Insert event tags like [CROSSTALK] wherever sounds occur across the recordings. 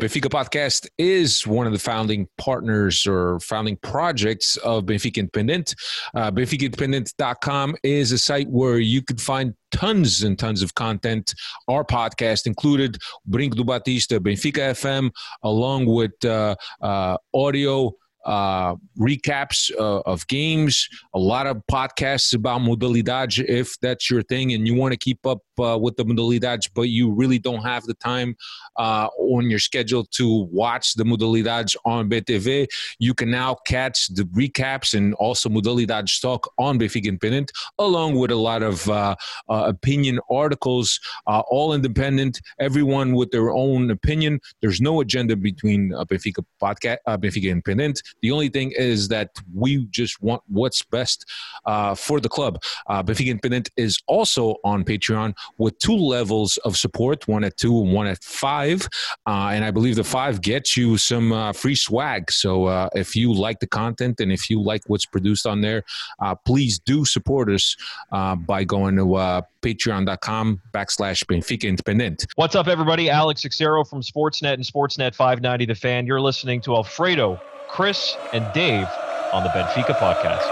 Benfica Podcast is one of the founding partners or founding projects of Benfica Independent. Uh, BenficaIndependent.com is a site where you can find tons and tons of content, our podcast included, Brinco do Batista, Benfica FM, along with uh, uh, audio uh, recaps uh, of games, a lot of podcasts about modalidade if that's your thing and you want to keep up uh, with the modalidades, but you really don't have the time uh, on your schedule to watch the modalidades on BTV. You can now catch the recaps and also modalidades talk on Benfica Independent, along with a lot of uh, uh, opinion articles, all independent, everyone with their own opinion. There's no agenda between Benfica podcast, Benfica Independent. The only thing is that we just want what's best uh, for the club. Uh, Benfica Independent is also on Patreon with two levels of support, one at two and one at five. Uh, and I believe the five gets you some uh, free swag. So uh, if you like the content and if you like what's produced on there, uh, please do support us uh, by going to patreon.com backslash Benfica Independent. What's up, everybody? Alex Xero from Sportsnet and Sportsnet 590 The Fan. You're listening to Alfredo Chris, and Dave on the Benfica podcast.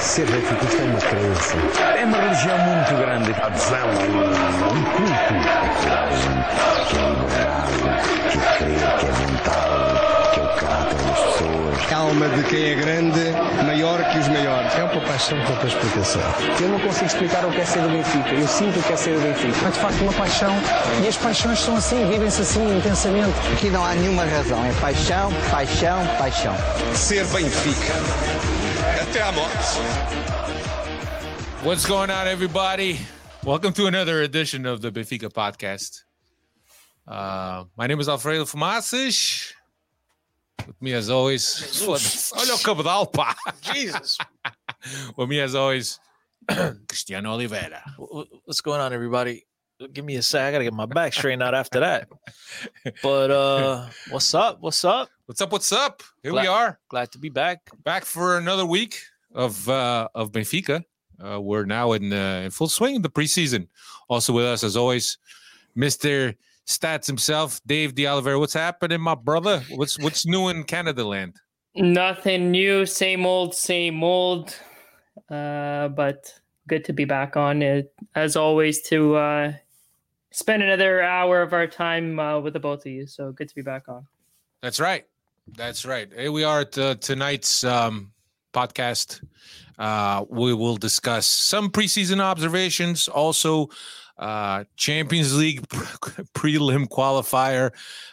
Ser benfiquista é uma crença. É uma religião muito grande. A adesão a um, um culto. É coragem, que é liberdade, que é crer, que é vontade, que é das pessoas. Alma de quem é grande, maior que os maiores. É uma paixão com outra explicação. Eu não consigo explicar o que é ser do Benfica. Eu sinto o que é ser do Benfica. É de facto uma paixão e as paixões são assim, vivem-se assim intensamente. Aqui não há nenhuma razão. É paixão, paixão, paixão. Ser Benfica. Até à morte. What's going on, everybody? Welcome to another edition of the Benfica podcast. Uh, my name is Alfredo Fumaças. With me, as always, olha o cabedal, pá. Jesus. [LAUGHS] With me, as always, [CLEARS THROAT] Cristiano Oliveira. What's going on, everybody? Give me a sec. I gotta get my back straightened out after that. [LAUGHS] But uh what's up? What's up? What's up? What's up? Here glad, we are. Glad to be back. Back for another week of uh of Benfica. Uh, we're now in, uh, in full swing in the preseason. Also with us, as always, Mister Stats himself, Dave De Oliveira. What's happening, my brother? What's what's new in Canada land? Nothing new, same old, same old. Uh, but good to be back on it as always to uh, spend another hour of our time uh, with the both of you. So good to be back on. That's right. That's right. Here we are at uh, tonight's um, podcast. Uh, we will discuss some preseason observations, also uh, Champions League [LAUGHS] prelim qualifier,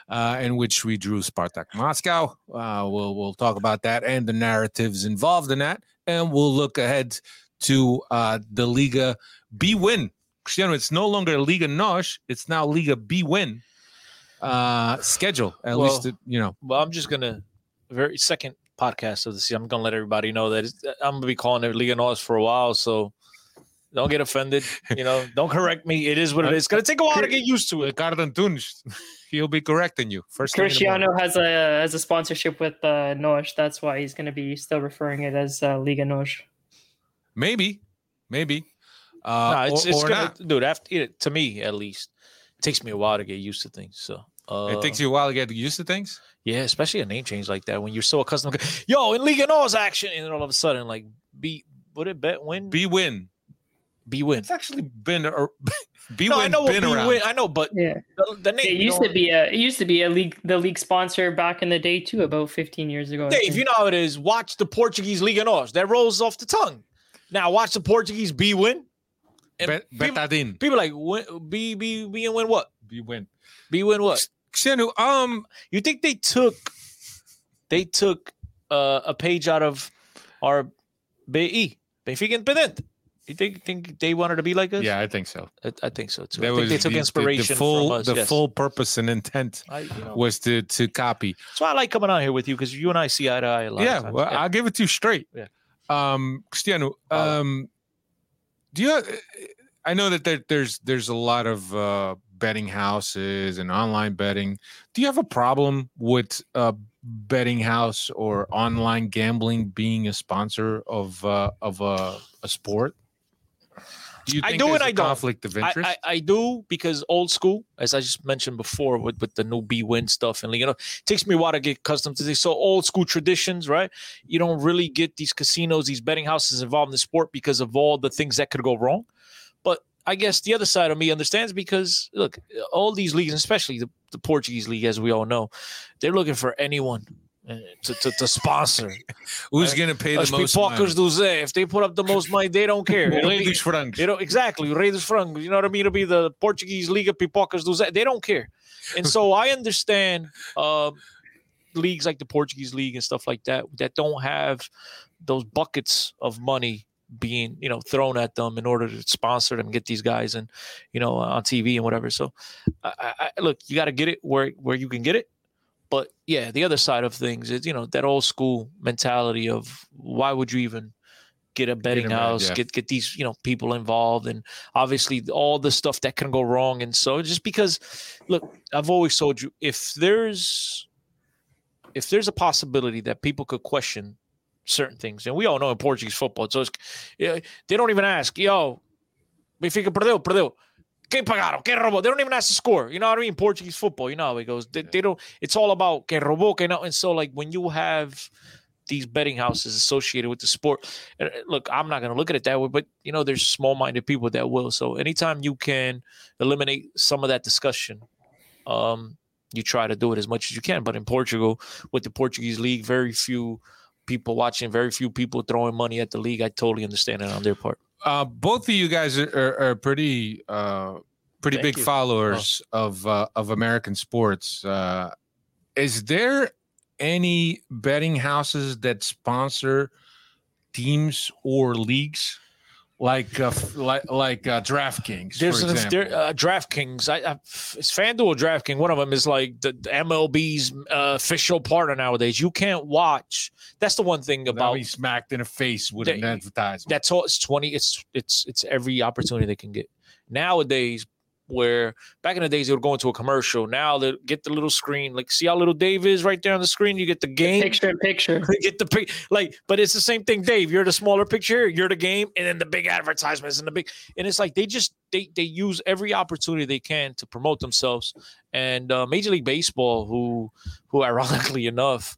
uh, in which we drew Spartak Moscow. Uh, we'll we'll talk about that and the narratives involved in that, and we'll look ahead to uh, the Liga bwin. Cristiano, it's no longer Liga NOS; it's now Liga bwin uh, schedule. At well, least, it, you know. Well, I'm just gonna very second podcast of the season. I'm gonna let everybody know that I'm gonna be calling it Liga NOS for a while, so don't get offended. You know, [LAUGHS] don't correct me. It is what it is. It's gonna take a while to get used to it. Carden Tunes, [LAUGHS] he'll be correcting you. First, Cristiano has a has a sponsorship with uh, NOS. That's why he's gonna be still referring it as uh, Liga NOS. Maybe, maybe. Uh, no, it's, or, it's or gonna, not. dude. After to me, at least, it takes me a while to get used to things. So uh, it takes you a while to get used to things. Yeah, especially a name change like that when you're so accustomed. To, Yo, in Liga Nos action, and then all of a sudden, like, be what it bet win B win. B win. It's actually been a [LAUGHS] B No, I win know what been B around. win. I know, but Yeah, the, the name. it used to be a it used to be a league the league sponsor back in the day too, about 15 years ago. I Dave, you know how it is. Watch the Portuguese Liga Nos. That rolls off the tongue. Now watch the Portuguese B win. And Bet, people, people like win, B B B and win what? B win. B win what? Cristiano, um, You think they took they took uh, a page out of our BE Benfica Independent? You think think they wanted to be like us? yeah, I think so. I, I think so too. That I think they took the- inspiration The, full, from us. the yes. full purpose and intent I, you know, was to to copy. that's why I like coming out here with you because you and I see eye to eye a lot. Yeah, well, I'll give it to you straight. Yeah. Um, Cristiano, um, do you? I know that there, there's there's a lot of uh, betting houses and online betting. Do you have a problem with a betting house or online gambling being a sponsor of uh, of a, a sport? Do you I do a I don't. conflict of I, interest? I, I do because old school, as I just mentioned before, with, with the new B win stuff and you know, it takes me a while to get accustomed to this. So old school traditions, right? You don't really get these casinos, these betting houses involved in the sport because of all the things that could go wrong. But I guess the other side of me understands because look, all these leagues, especially the, the Portuguese league, as we all know, they're looking for anyone to, to, to sponsor. [LAUGHS] Who's going to pay the As most pipocas do Zé, if they put up the most money, they don't care. It'll Rei be- dos frangos. you know, exactly. Rei dos Frangos. You know what I mean? It'll be the Portuguese Liga Pipocas do Zé. They don't care. And so I understand um, leagues like the Portuguese League and stuff like that that don't have those buckets of money being, you know, thrown at them in order to sponsor them, get these guys and, you know, on TV and whatever. So, I, I- look, you got to get it where where you can get it. But yeah, the other side of things is, you know, that old school mentality of why would you even get a betting a bet, house, yeah. get get these, you know, people involved and obviously all the stuff that can go wrong. And so just because look, I've always told you if there's if there's a possibility that people could question certain things, and we all know in Portuguese football, so it's, yeah, they don't even ask, yo, Benfica perdeu, perdeu. Quem pagaram? Quem robou? They don't even ask the score. You know what I mean? Portuguese football, you know how it goes. They, they don't. It's all about quem robou, quem não. And so, like when you have these betting houses associated with the sport, uh, look, I'm not going to look at it that way, but you know, there's small-minded people that will. So anytime you can eliminate some of that discussion, um, you try to do it as much as you can. But in Portugal, with the Portuguese league, very few people watching, very few people throwing money at the league. I totally understand it on their part. Uh, both of you guys are, are, are pretty uh, pretty Thank big you. followers of uh, of American sports. Uh, is there any betting houses that sponsor teams or leagues like uh, like like uh, DraftKings? There's an, there, uh, DraftKings. I, I, it's FanDuel or DraftKings. One of them is like the, the MLB's uh, official partner nowadays. You can't watch. That's the one thing about he's smacked in the face with They- an advertisement. that's all. It's twenty. It's it's it's every opportunity they can get nowadays. Where back in the days they would go into a commercial. Now they get the little screen. Like see how little Dave is right there on the screen. You get the game. Picture in picture. [LAUGHS] You get the pic like but it's the same thing dave you're the smaller picture you're the game and then the big advertisements and the big and it's like they just they they use every opportunity they can to promote themselves and uh, major league baseball who who ironically enough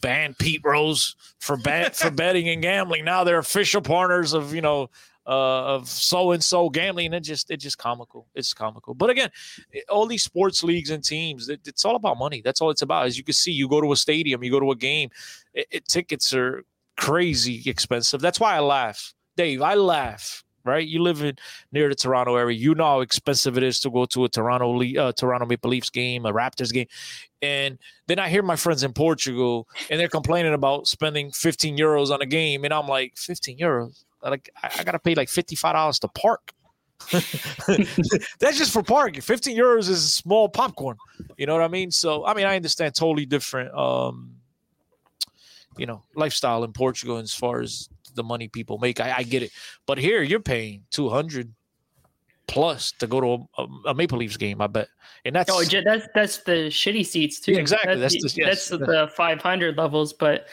banned pete rose for bet for [LAUGHS] betting and gambling now they're official partners of you know uh, of so and so gambling it just it's just comical it's comical but again all these sports leagues and teams it, it's all about money that's all it's about as you can see you go to a stadium you go to a game it, it- tickets are crazy expensive. That's why I laugh, Dave. I laugh. Right, you live in near the Toronto area. You know how expensive it is to go to a Toronto uh, Toronto Maple Leafs game, a Raptors game, and then I hear my friends in Portugal and they're complaining about spending 15 euros on a game, and I'm like, 15 euros? Like I, I gotta pay like 55 dollars to park. [LAUGHS] That's just for parking. 15 euros is a small popcorn. You know what I mean? So I mean, I understand totally different. Um, you know lifestyle in Portugal as far as the money people make. I, I get it, but here you're paying two hundred plus to go to a, a Maple Leafs game. I bet, and that's Oh, that's that's the shitty seats too. Yeah, exactly. That's, That's the, the- yes. that's the 500 levels, but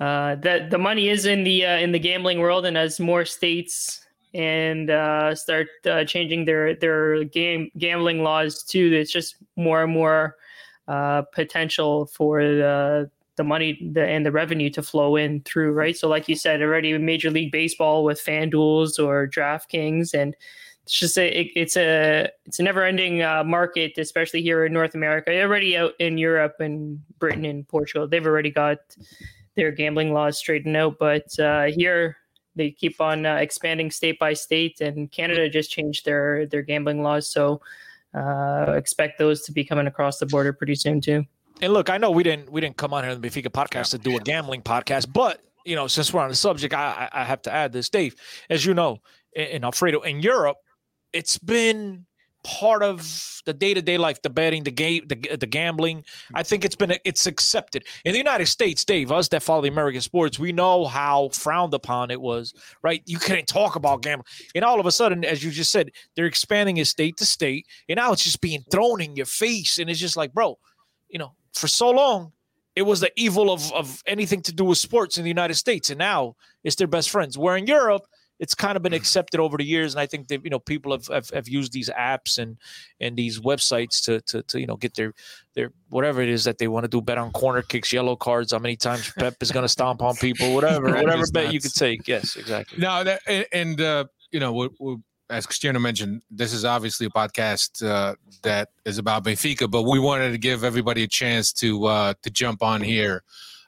uh, the money is in the uh, in the gambling world, and as more states and uh, start uh, changing their their game gambling laws too, there's just more and more uh, potential for the the money the, and the revenue to flow in through right. So, like you said, already Major League Baseball with FanDuel's or DraftKings and it's just a it, it's a it's a never ending uh, market, especially here in North America. Already out in Europe and Britain and Portugal, they've already got their gambling laws straightened out. But uh, here they keep on uh, expanding state by state, and Canada just changed their their gambling laws. So uh, expect those to be coming across the border pretty soon too. And look, I know we didn't we didn't come on here on the Benfica podcast to do a gambling podcast, but you know, since we're on the subject, I I I have to add this, Dave. As you know, in, in Alfredo in Europe, it's been part of the day to day life, the betting, the game, the the gambling. I think it's been it's accepted in the United States, Dave. Us that follow the American sports, we know how frowned upon it was. Right, you couldn't talk about gambling, and all of a sudden, as you just said, they're expanding it state to state, and now it's just being thrown in your face, and it's just like, bro, you know, for so long, it was the evil of, of anything to do with sports in the United States. And now it's their best friends. Where in Europe, it's kind of been accepted over the years, and I think that you know people have, have, have used these apps and and these websites to, to to you know get their their whatever it is that they want to do. Bet on corner kicks, yellow cards, how many times Pep is going to stomp on people, whatever, [LAUGHS] whatever bet you could take. Yes, exactly. No, that and, and uh, you know, we we as Cristiano mentioned, this is obviously a podcast uh, that is about Benfica, but we wanted to give everybody a chance to uh, to jump on here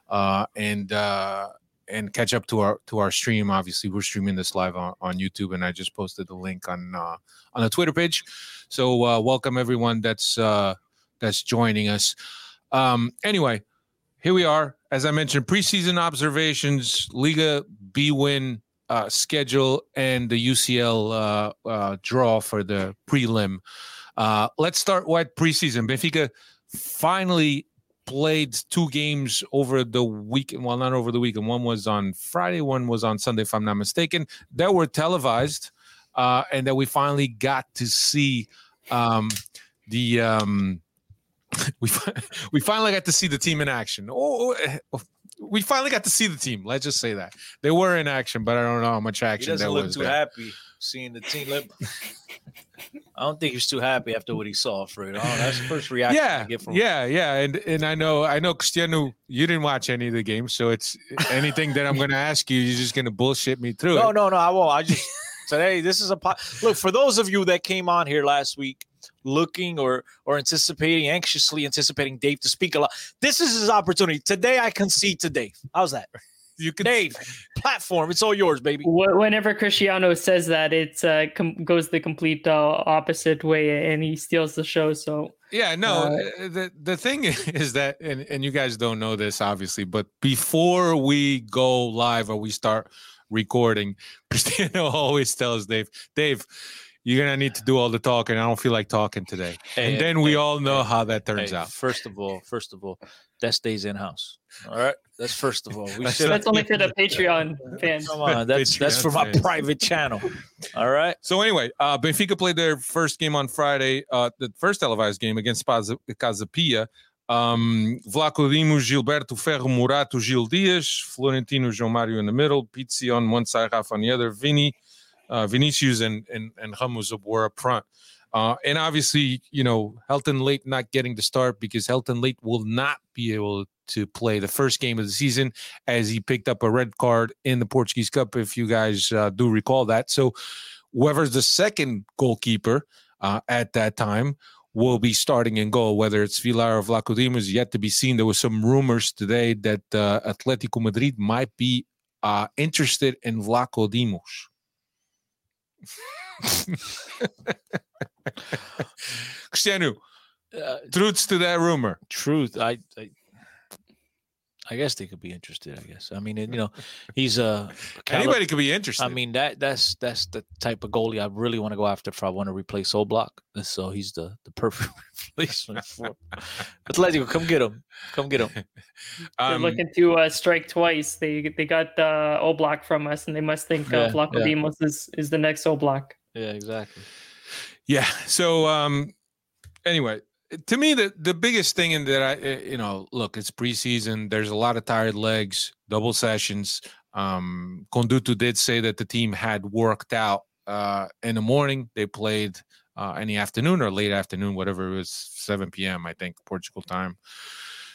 uh, and uh, and catch up to our to our stream. Obviously, we're streaming this live on, on YouTube, and I just posted the link on uh, on the Twitter page. So uh, welcome everyone that's uh, that's joining us. Um, anyway, here we are. As I mentioned, preseason observations, Liga bwin uh, schedule, and the UCL uh, uh, draw for the prelim. Uh, let's start with preseason. Benfica finally played two games over the weekend. Well, not over the weekend. One was on Friday, one was on Sunday, if I'm not mistaken. That were televised, uh, and that we finally got to see um, the. Um, [LAUGHS] we we finally got to see the team in action. Oh, we finally got to see the team. Let's just say that they were in action, but I don't know how much action. He doesn't there look was too there. happy seeing the team. Let- I don't think he's too happy after what he saw, Fredo. Oh, that's the first reaction Yeah, I get from yeah, yeah, and and I know I know Cristiano, you didn't watch any of the games, so it's anything that I'm going to ask you, you're just going to bullshit me through No, it. no, no. I won't. I just today. This is a po- look for those of you that came on here last week, looking or or anticipating, anxiously anticipating Dave to speak a lot. This is his opportunity. Today, I concede to Dave. How's that? You can Dave, platform. It's all yours, baby. Whenever Cristiano says that, it uh, com- goes the complete uh, opposite way, and he steals the show. So Yeah, no. Uh, the the thing [LAUGHS] is that, and and you guys don't know this obviously, but before we go live or we start recording, [LAUGHS] Cristiano always tells Dave, Dave, you're gonna need to do all the talking. I don't feel like talking today. Hey, and then we hey, all know how that turns Hey, out. First of all, first of all, that stays in house. All right, that's first of all. We That's- should. that's only for the [LAUGHS] Patreon fans. Come on, that's that's for my fans. private channel. All right. So anyway, uh, Benfica played their first game on Friday, uh, the first televised game against Paz- Casa Pia. Um, Vlachodimos, Gilberto Ferro, Morato, Gil Dias, Florentino, João Mario in the middle, Pizzi on one side, Rafa on the other, Vini, uh, Vinicius and, and, and Ramos were up front. Uh, and obviously, you know, Helton Leite not getting the start because Helton Leite will not be able to play the first game of the season as he picked up a red card in the Portuguese Cup, if you guys uh, do recall that. So, whoever's the second goalkeeper uh, at that time will be starting in goal, whether it's Svilar or Vlachodimos, yet to be seen. There was some rumors today that uh, Atletico Madrid might be uh, interested in Vlachodimos. [LAUGHS] Cristiano, Uh, truths to that rumor. truth. I, I I guess they could be interested. I guess. I mean, you know, [LAUGHS] he's a cali- Anybody could be interested. I mean that that's that's the type of goalie I really want to go after if I want to replace Oblak. And So he's the the perfect [LAUGHS] replacement for Atletico. Come get him. Come get him. [LAUGHS] They're Um, looking to uh, strike twice. They they got uh, Oblak from us, and they must think Yeah, uh, Vlaco yeah. Dimos is, is the next Oblak. Yeah, exactly. Yeah. So um anyway, to me the the biggest thing in that I uh, you know, look, it's preseason, there's a lot of tired legs, double sessions. Um Conduto did say that the team had worked out uh in the morning. They played uh in the afternoon or late afternoon, whatever it was, 7 p.m. I think Portugal time.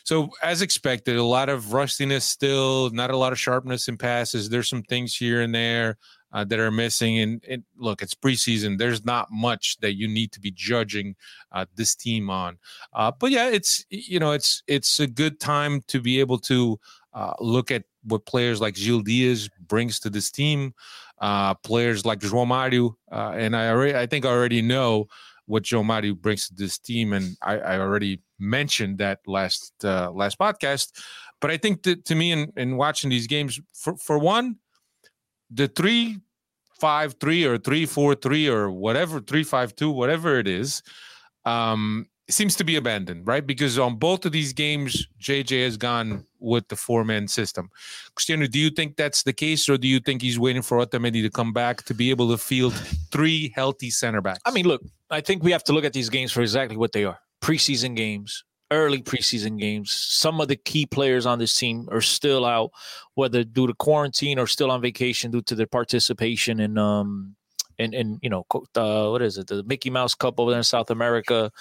So as expected, a lot of rustiness still, not a lot of sharpness in passes. There's some things here and there uh, that are missing. And, and look, it's preseason. There's not much that you need to be judging uh, this team on. Uh, but yeah, it's you know it's it's a good time to be able to uh, look at what players like Gil Dias brings to this team. Uh, players like João Mario, uh, and I already I think I already know what João Mario brings to this team, and I, I already mentioned that last uh, last podcast. But I think that to me, in, in watching these games, for for one, the three five three or three four three or whatever three five two whatever it is um seems to be abandoned right? Because on both of these games jj has gone with the four man system. Cristiano do you think that's the case or do you think he's waiting for otamendi to come back to be able to field three healthy center backs? I mean, look, I think we have to look at these games for exactly what they are. Preseason games, early preseason games. Some of the key players on this team are still out, whether due to quarantine or still on vacation due to their participation in um in, in you know uh, what is it the Mickey Mouse Cup over there in South America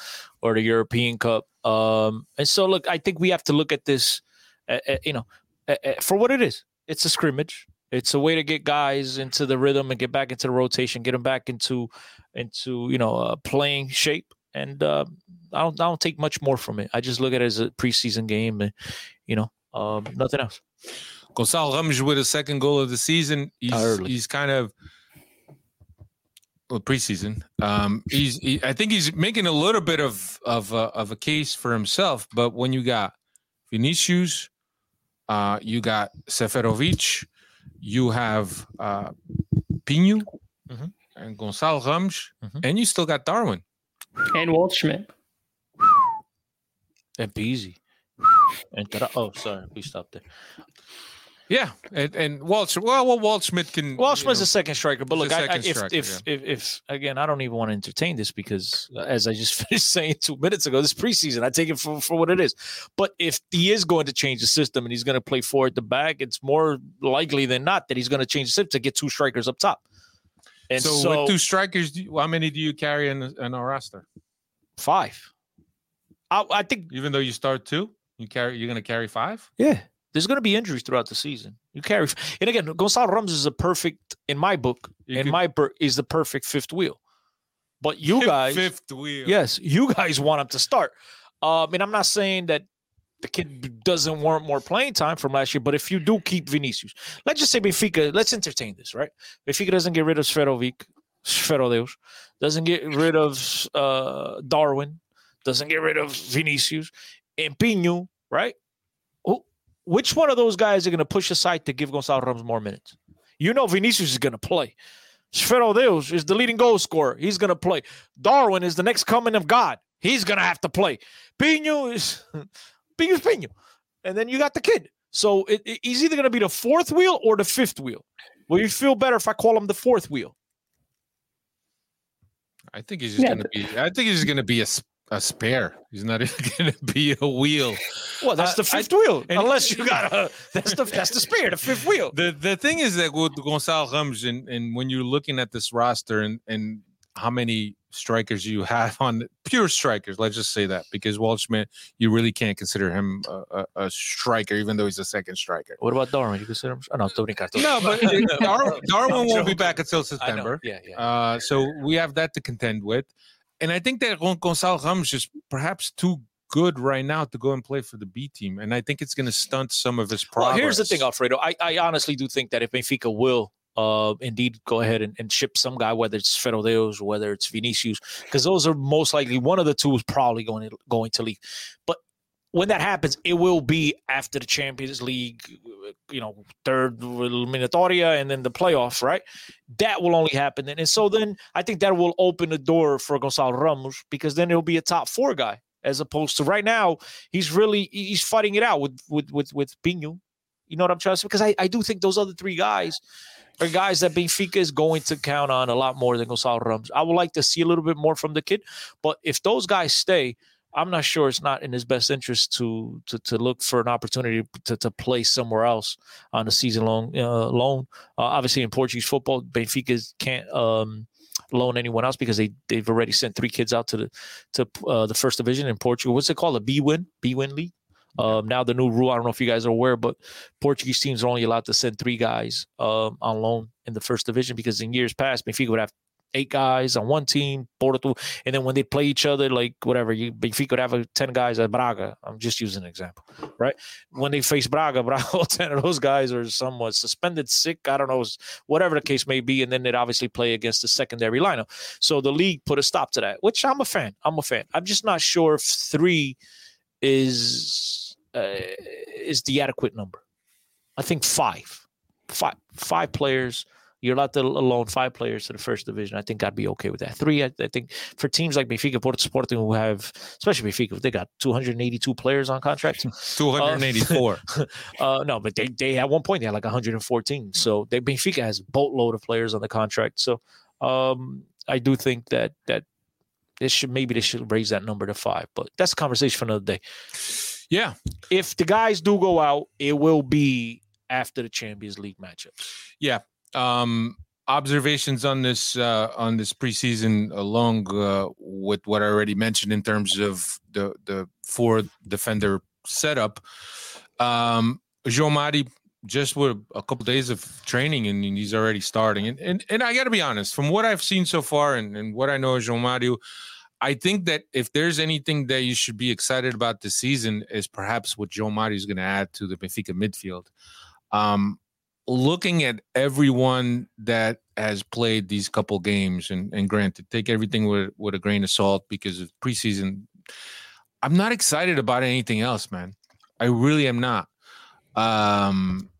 or the European Cup. Um, and so look, I think we have to look at this, uh, uh, you know, uh, for what it is. It's a scrimmage. It's a way to get guys into the rhythm and get back into the rotation, get them back into into you know uh, playing shape. And uh, I don't I don't take much more from it. I just look at it as a preseason game, and you know um, nothing else. Gonçalo Ramos with a second goal of the season. He's Early. he's kind of well preseason. Um, he's he, I think he's making a little bit of of a, of a case for himself. But when you got Vinicius, uh, you got Seferovic, you have uh, Pinho Mhm. and Gonçalo Ramos, Mhm. and you still got Darwin. And Waldschmidt. And Peasy. And Tra- oh, sorry, we stopped there. Yeah, and and Walt. Well, well, Waldschmidt can. You Schmidt's know, a second striker, but look, I, I, if, striker, if, if if again, I don't even want to entertain this because, uh, as I just [LAUGHS] finished saying two minutes ago, this preseason, I take it for, for what it is. But if he is going to change the system and he's going to play four at the back, it's more likely than not that he's going to change the system to get two strikers up top. And so, so, with two strikers, do you- how many do you carry in in our roster? five. I, I think Even though you start two, you carry. You're going to carry five. Yeah. There's going to be injuries throughout the season. You carry, and again, Gonzalo Ramos is a perfect, in my book, You in could- my book, is the perfect fifth wheel. But you guys, fifth wheel. yes, you guys want him to start. Um, and I'm not saying that the kid doesn't want more playing time from last year, but if you do keep Vinicius, let's just say Benfica, let's entertain this, right? Benfica doesn't get rid of Seferovic, Sferodeus, doesn't get rid of uh, Darwin, doesn't get rid of Vinicius, and Pinho, right? Who, which one of those guys are going to push aside to give Gonzalo Ramos more minutes? You know Vinicius is going to play. Sferodeus is the leading goal scorer. He's going to play. Darwin is the next coming of God. He's going to have to play. Pinho is [LAUGHS] Pinho's Pinho. And then you got the kid. So it, it- he's either going to be the fourth wheel or the fifth wheel. Will you feel better if I call him the fourth wheel? I think he's just Yeah, going to be. I think he's going to be a, s- a spare. He's not [LAUGHS] even going to be a wheel. Well, that's Uh, the fifth wheel. Unless [LAUGHS] you got a that's the that's the spare, the fifth wheel. The the thing is that with Gonçalo Ramos, and, and when you're looking at this roster and and how many strikers you have on pure strikers, let's just say that because Waldschmidt, you really can't consider him a, a, a striker, even though he's a second striker. What about Darwin? You consider him? Oh, no, tô brincando. No, but [LAUGHS] Dar- Darwin won't be back until September. Yeah, yeah. Uh, so we have that to contend with. And I think that Gon- Gonçalo Ramos is perhaps too good right now to go and play for the B team. And I think it's going to stunt some of his progress. Well, here's the thing, Alfredo. I, I honestly do think that if Benfica will uh, indeed go ahead and, and ship some guy, whether it's Ferrodeus or whether it's Vinicius, because those are most likely one of the two is probably going to, going to leave. But when that happens, it will be after the Champions League, you know, third eliminatoria and then the playoff, right? That will only happen. And, and so then I think that will open the door for Gonzalo Ramos because then he'll be a top four guy as opposed to right now, he's really he's fighting it out with with with with Pinho. You know what I'm trying to say? Because I, I do think those other three guys are guys that Benfica is going to count on a lot more than Gonzalo Ramos. I would like to see a little bit more from the kid, but if those guys stay, I'm not sure it's not in his best interest to to, to look for an opportunity to, to play somewhere else on a season long uh, loan. Uh, obviously, in Portuguese football, Benfica can't um, loan anyone else because they they've already sent three kids out to the to uh, the first division in Portugal. What's it called? A B win B win league. Um, now the new rule, I don't know if you guys are aware, but Portuguese teams are only allowed to send three guys um, on loan in the first division because in years past, Benfica would have eight guys on one team, Porto, and then when they play each other, like whatever, you Benfica would have a, ten guys at Braga. I'm just using an example, right? When they face Braga, [LAUGHS] Braga, ten of those guys are somewhat suspended, sick, I don't know, whatever the case may be, and then they'd obviously play against the secondary lineup. So the league put a stop to that, which I'm a fan. I'm a fan. I'm just not sure if three is uh, is the adequate number. I think five, five, five players. You're allowed to loan five players to the first division. I think I'd be okay with that. Three, I, I think for teams like Benfica, Porto Sporting, who have, especially Benfica, they got 282 players on contract. [LAUGHS] 284. [LAUGHS] uh, no, but they, they at one point they had like 114. So they Benfica has a boatload of players on the contract. So um, I do think that that This should maybe they should raise that number to five, but that's a conversation for another day. Yeah. If the guys do go out, it will be after the Champions League matchups. Yeah. Um, observations on this uh, on this preseason, along uh, with what I already mentioned in terms of the the four defender setup. Um, João Mario just with a couple days of training and he's already starting. And and, and I got to be honest, from what I've seen so far and, and what I know of João Mario, I think that if there's anything that you should be excited about this season is perhaps what João Mario is going to add to the Benfica midfield. Um, looking at everyone that has played these couple games, and, and granted, take everything with, with a grain of salt because of preseason. I'm not excited about anything else, man. I really am not. Um,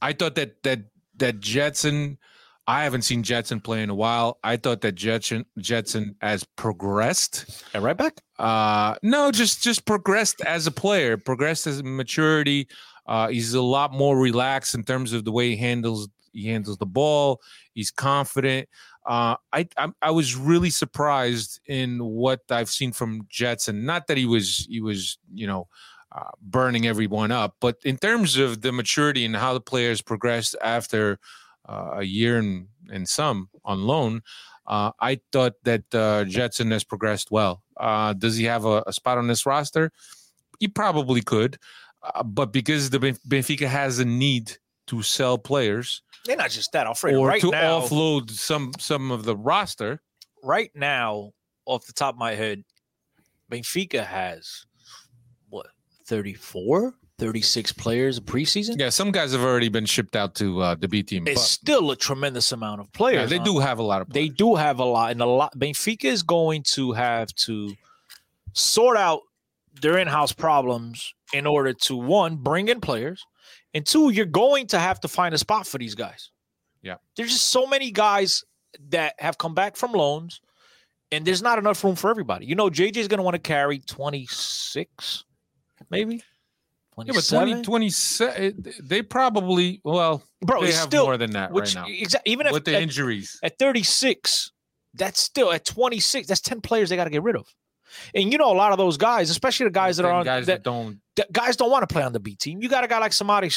I thought that that that Gedson, I haven't seen Gedson play in a while. I thought that Gedson Gedson has progressed. And right back? Uh, no, just just progressed as a player, progressed as maturity. Uh, he's a lot more relaxed in terms of the way he handles he handles the ball. He's confident. Uh, I, I, I was really surprised in what I've seen from Gedson. Not that he was he was you know uh, burning everyone up, but in terms of the maturity and how the players progressed after uh, a year and, and some on loan, uh, I thought that uh, Gedson has progressed well. Uh, does he have a, a, spot on this roster? He probably could, uh, but because the Benfica has a need to sell players, they're not just that, Alfredo. Or right to now, offload some some of the roster. Right now, off the top of my head, Benfica has what 34, 36 players preseason. Yeah, some guys have already been shipped out to uh, the B team. It's still a tremendous amount of players. Yeah, they huh? do have a lot of. Players. They do have a lot, and a lot. Benfica is going to have to sort out their in-house problems in order to one bring in players and two, you're going to have to find a spot for these guys. Yeah. There's just so many guys that have come back from loans, and there's not enough room for everybody. You know, JJ is going to want to carry 26, maybe. 27? Yeah, but 20, 20 eh, they probably, well, bro, they it's have still, more than that which, right now. Even with if, the at, injuries. At 36, that's still at 26, that's 10 players they got to get rid of. And you know, a lot of those guys, especially the guys that are on guys that, that don't that guys don't want to play on the B team. You got a guy like Samari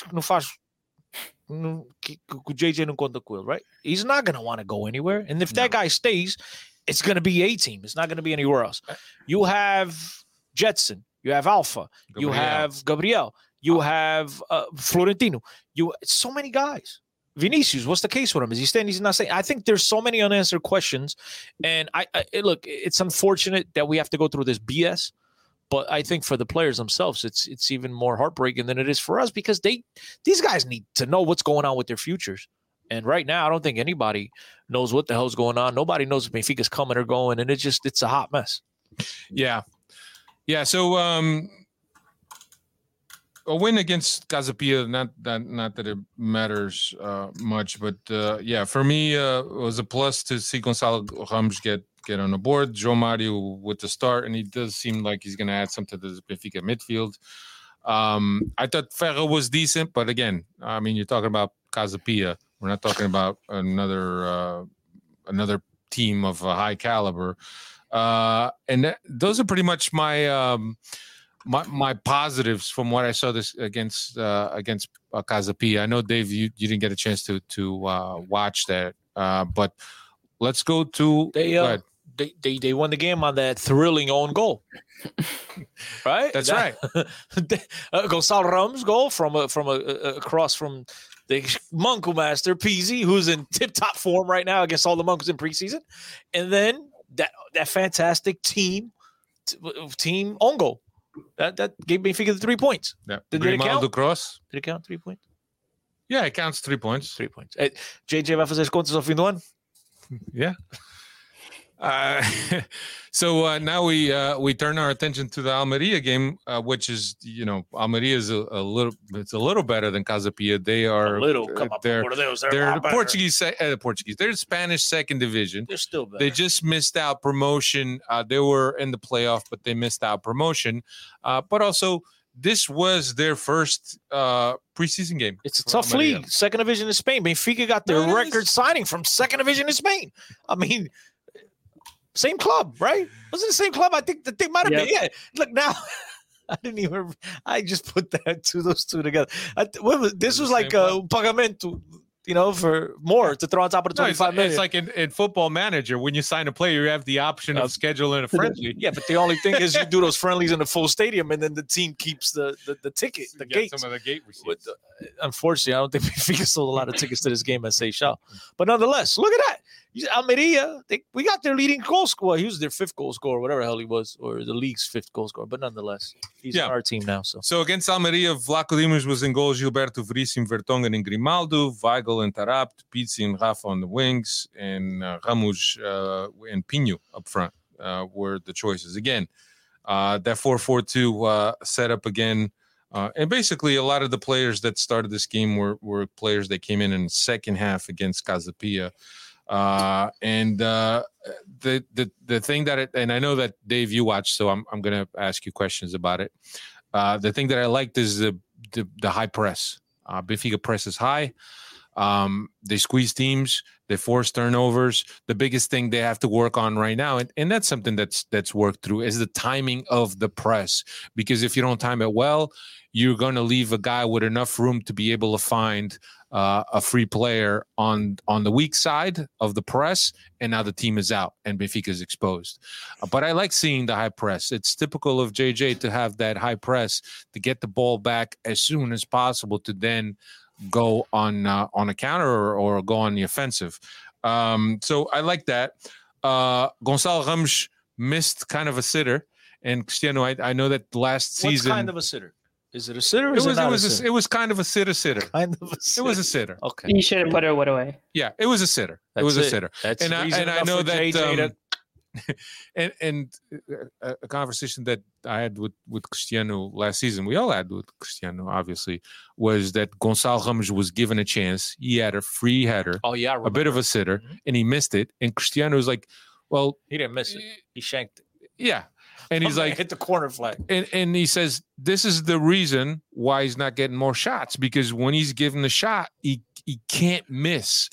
JJ right? He's not gonna want to go anywhere. And if no. that guy stays, it's gonna be a team. It's not gonna be anywhere else. You have Gedson, you have Alfa, Gabriel. you have Gabriel, you have uh, Florentino. You so many guys. Vinicius, what's the case with him? Is he staying? He's not staying. I think there's so many unanswered questions, and I, I look. It's unfortunate that we have to go through this BS, but I think for the players themselves, it's it's even more heartbreaking than it is for us because they these guys need to know what's going on with their futures. And right now, I don't think anybody knows what the hell's going on. Nobody knows if Benfica's coming or going, and it's just it's a hot mess. Yeah, yeah. So um, a win against Casa Pia, not that not that it matters uh, much, but uh, yeah, for me uh, it was a plus to see Gonzalo Ramos get get on the board. João Mario with the start, and he does seem like he's going to add something to the Benfica midfield. Um, I thought Ferro was decent, but again, I mean, you're talking about Casa Pia. We're not talking about another uh, another team of a high caliber. Uh, and th- those are pretty much my. Um, my, my positives from what I saw this against uh, against uh, I know Dave, you, you didn't get a chance to to uh, watch that, uh, but let's go to they go uh, they, they they won the game on that thrilling own goal, [LAUGHS] right? That's that, right. [LAUGHS] uh, Gonzalo Ramos goal from a, from a, across from the Monku master Pizzi, who's in tip top form right now against all the monks in preseason, and then that that fantastic team team on goal that that gave Benfica the three points. Yeah. Did, did it count? Cross. Did it count three points? Yeah, it counts three points. Three points. Eh, hey, JJ vai fazer as contas ao fim do ano? Yeah. Uh, [LAUGHS] so uh, now we uh, we turn our attention to the Almeria game, uh, which is you know Almeria is a, a, little it's a little better than Casa Pia. They are a little. Come up, they're, they're, they're, they're the Portuguese uh, Portuguese. They're Spanish second division. They're still better. They just missed out promotion. Uh, they were in the playoff, but they missed out promotion. Uh, but also this was their first uh, preseason game. It's a tough Almeria. league. Second division in Spain. Benfica got their no, record signing from second division in Spain. I mean, Same club, right? Was it the same club? I think the thing might have been. Yeah. Look now. [LAUGHS] I didn't even. I just put that [LAUGHS] two those two together. I, what was, this was like uh, pagamento, you know, for more to throw on top of the No, twenty it's, million. it's like in, in Football Manager when you sign a player, you have the option of scheduling a [LAUGHS] friendly. yeah, but the only thing is you do those friendlies in a full stadium, and then the team keeps the the, the ticket, the gate. some of the gate receipts. The- unfortunately, I don't think Benfica sold a lot of tickets to this game at Seixal. But nonetheless, look at that. Almeria, they, we got their leading goal scorer. He was their fifth goal scorer, whatever the hell he was, or the league's fifth goal scorer. But nonetheless, he's Yeah. on our team now. So So against Almeria, Vlachodimos was in goal, Gilberto Veríssimo, Vertonghen, and Grimaldo, Weigl and Taarabt, Pizzi and Rafa on the wings, and uh, uh, and Pinho up front uh, were the choices. Again, uh, that 4-4-2 uh, setup again. Uh, and basically, a lot of the players that started this game were, were players that came in in the second half against Casa Pia. Uh, and uh, the the the thing that it, and I know that Dave you watched, so I'm I'm gonna ask you questions about it. Uh, the thing that I liked is the the, the high press. Uh, Benfica presses high. Um, they squeeze teams. They force turnovers. The biggest thing they have to work on right now, and, and that's something that's that's worked through, is the timing of the press. Because if you don't time it well, you're going to leave a guy with enough room to be able to find uh, a free player on on the weak side of the press, and now the team is out and Benfica is exposed. Uh, but I like seeing the high press. It's typical of JJ to have that high press to get the ball back as soon as possible to then go on uh, on a counter or, or go on the offensive. Um, so I like that. Uh, Gonzalo Ramos missed kind of a sitter, and Cristiano. I, I know that last What's season kind of a sitter? Is it a sitter? Or it is was it, it was a a, it was kind of a sitter sitter. kind of a It was a sitter. okay. You should have put it what away. Yeah, it was a sitter. it That's was a it. sitter. That's and I, and I know that JJ um, [LAUGHS] and and uh, a conversation that I had with with Cristiano last season, we all had with Cristiano, obviously, was that Gonçalo Ramos was given a chance. He had a free header, oh yeah, I a bit of a sitter, Mhm. and he missed it. And Cristiano was like, "Well, He didn't miss it. He shanked it. yeah," and he's like, hit the corner flag. and and he says this is the reason why he's not getting more shots because when he's given the shot, he he can't miss.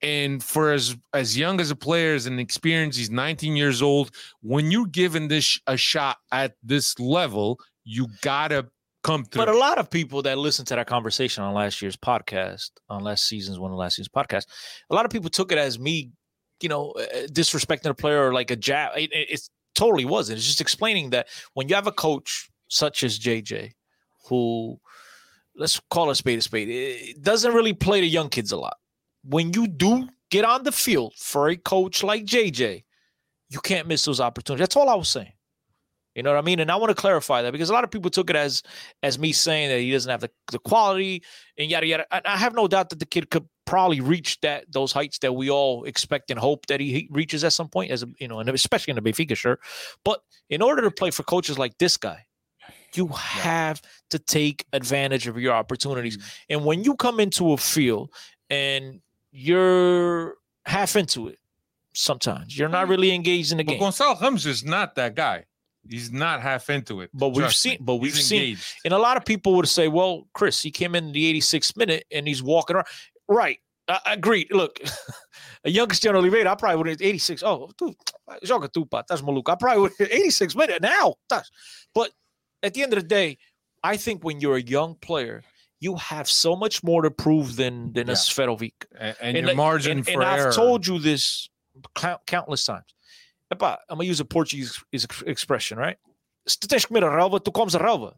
And for as as young as a player, as an experience, he's 19 years old. When you're given this a shot at this level, you gotta come through. But a lot of people that listened to that conversation on last year's podcast, on last season's one of last season's podcast, a lot of people took it as me, you know, uh, disrespecting a player or like a jab. It, it, it totally wasn't. It's just explaining that when you have a coach such as JJ, who let's call a spade a spade, it doesn't really play the young kids a lot. When you do get on the field for a coach like JJ, you can't miss those opportunities. That's all I was saying. You know what I mean? And I want to clarify that because a lot of people took it as as me saying that he doesn't have the, the quality and yada yada. And I have no doubt that the kid could probably reach that those heights that we all expect and hope that he, he reaches at some point, as a, you know, and especially in the Benfica shirt. But in order to play for coaches like this guy, you have to take advantage of your opportunities. Mm-hmm. And when you come into a field and you're half into it, sometimes you're not mm-hmm. really engaged in the but game. Gonçalo Ramos is not that guy. He's not half into it. But we've seen- me. but we've He's seen- engaged. And a lot of people would say, well, Chris, he came in the 86th minute and he's walking around. Right. I I agreed. Look, [LAUGHS] a young Cristiano Oliveira, I probably would have 86. Oh, tu, joga tu, pá, estás maluco. I probably would have [LAUGHS] 86 minute now. But at the end of the day, I think when you're a young player, you have so much more to prove than than a Yeah. Seferovic. and, and And your margin and, for and error. I've told you this count, countless times. Epá, I'm gonna use a Portuguese expression, right? Se tu tens que comer a relva, tu comes a relva.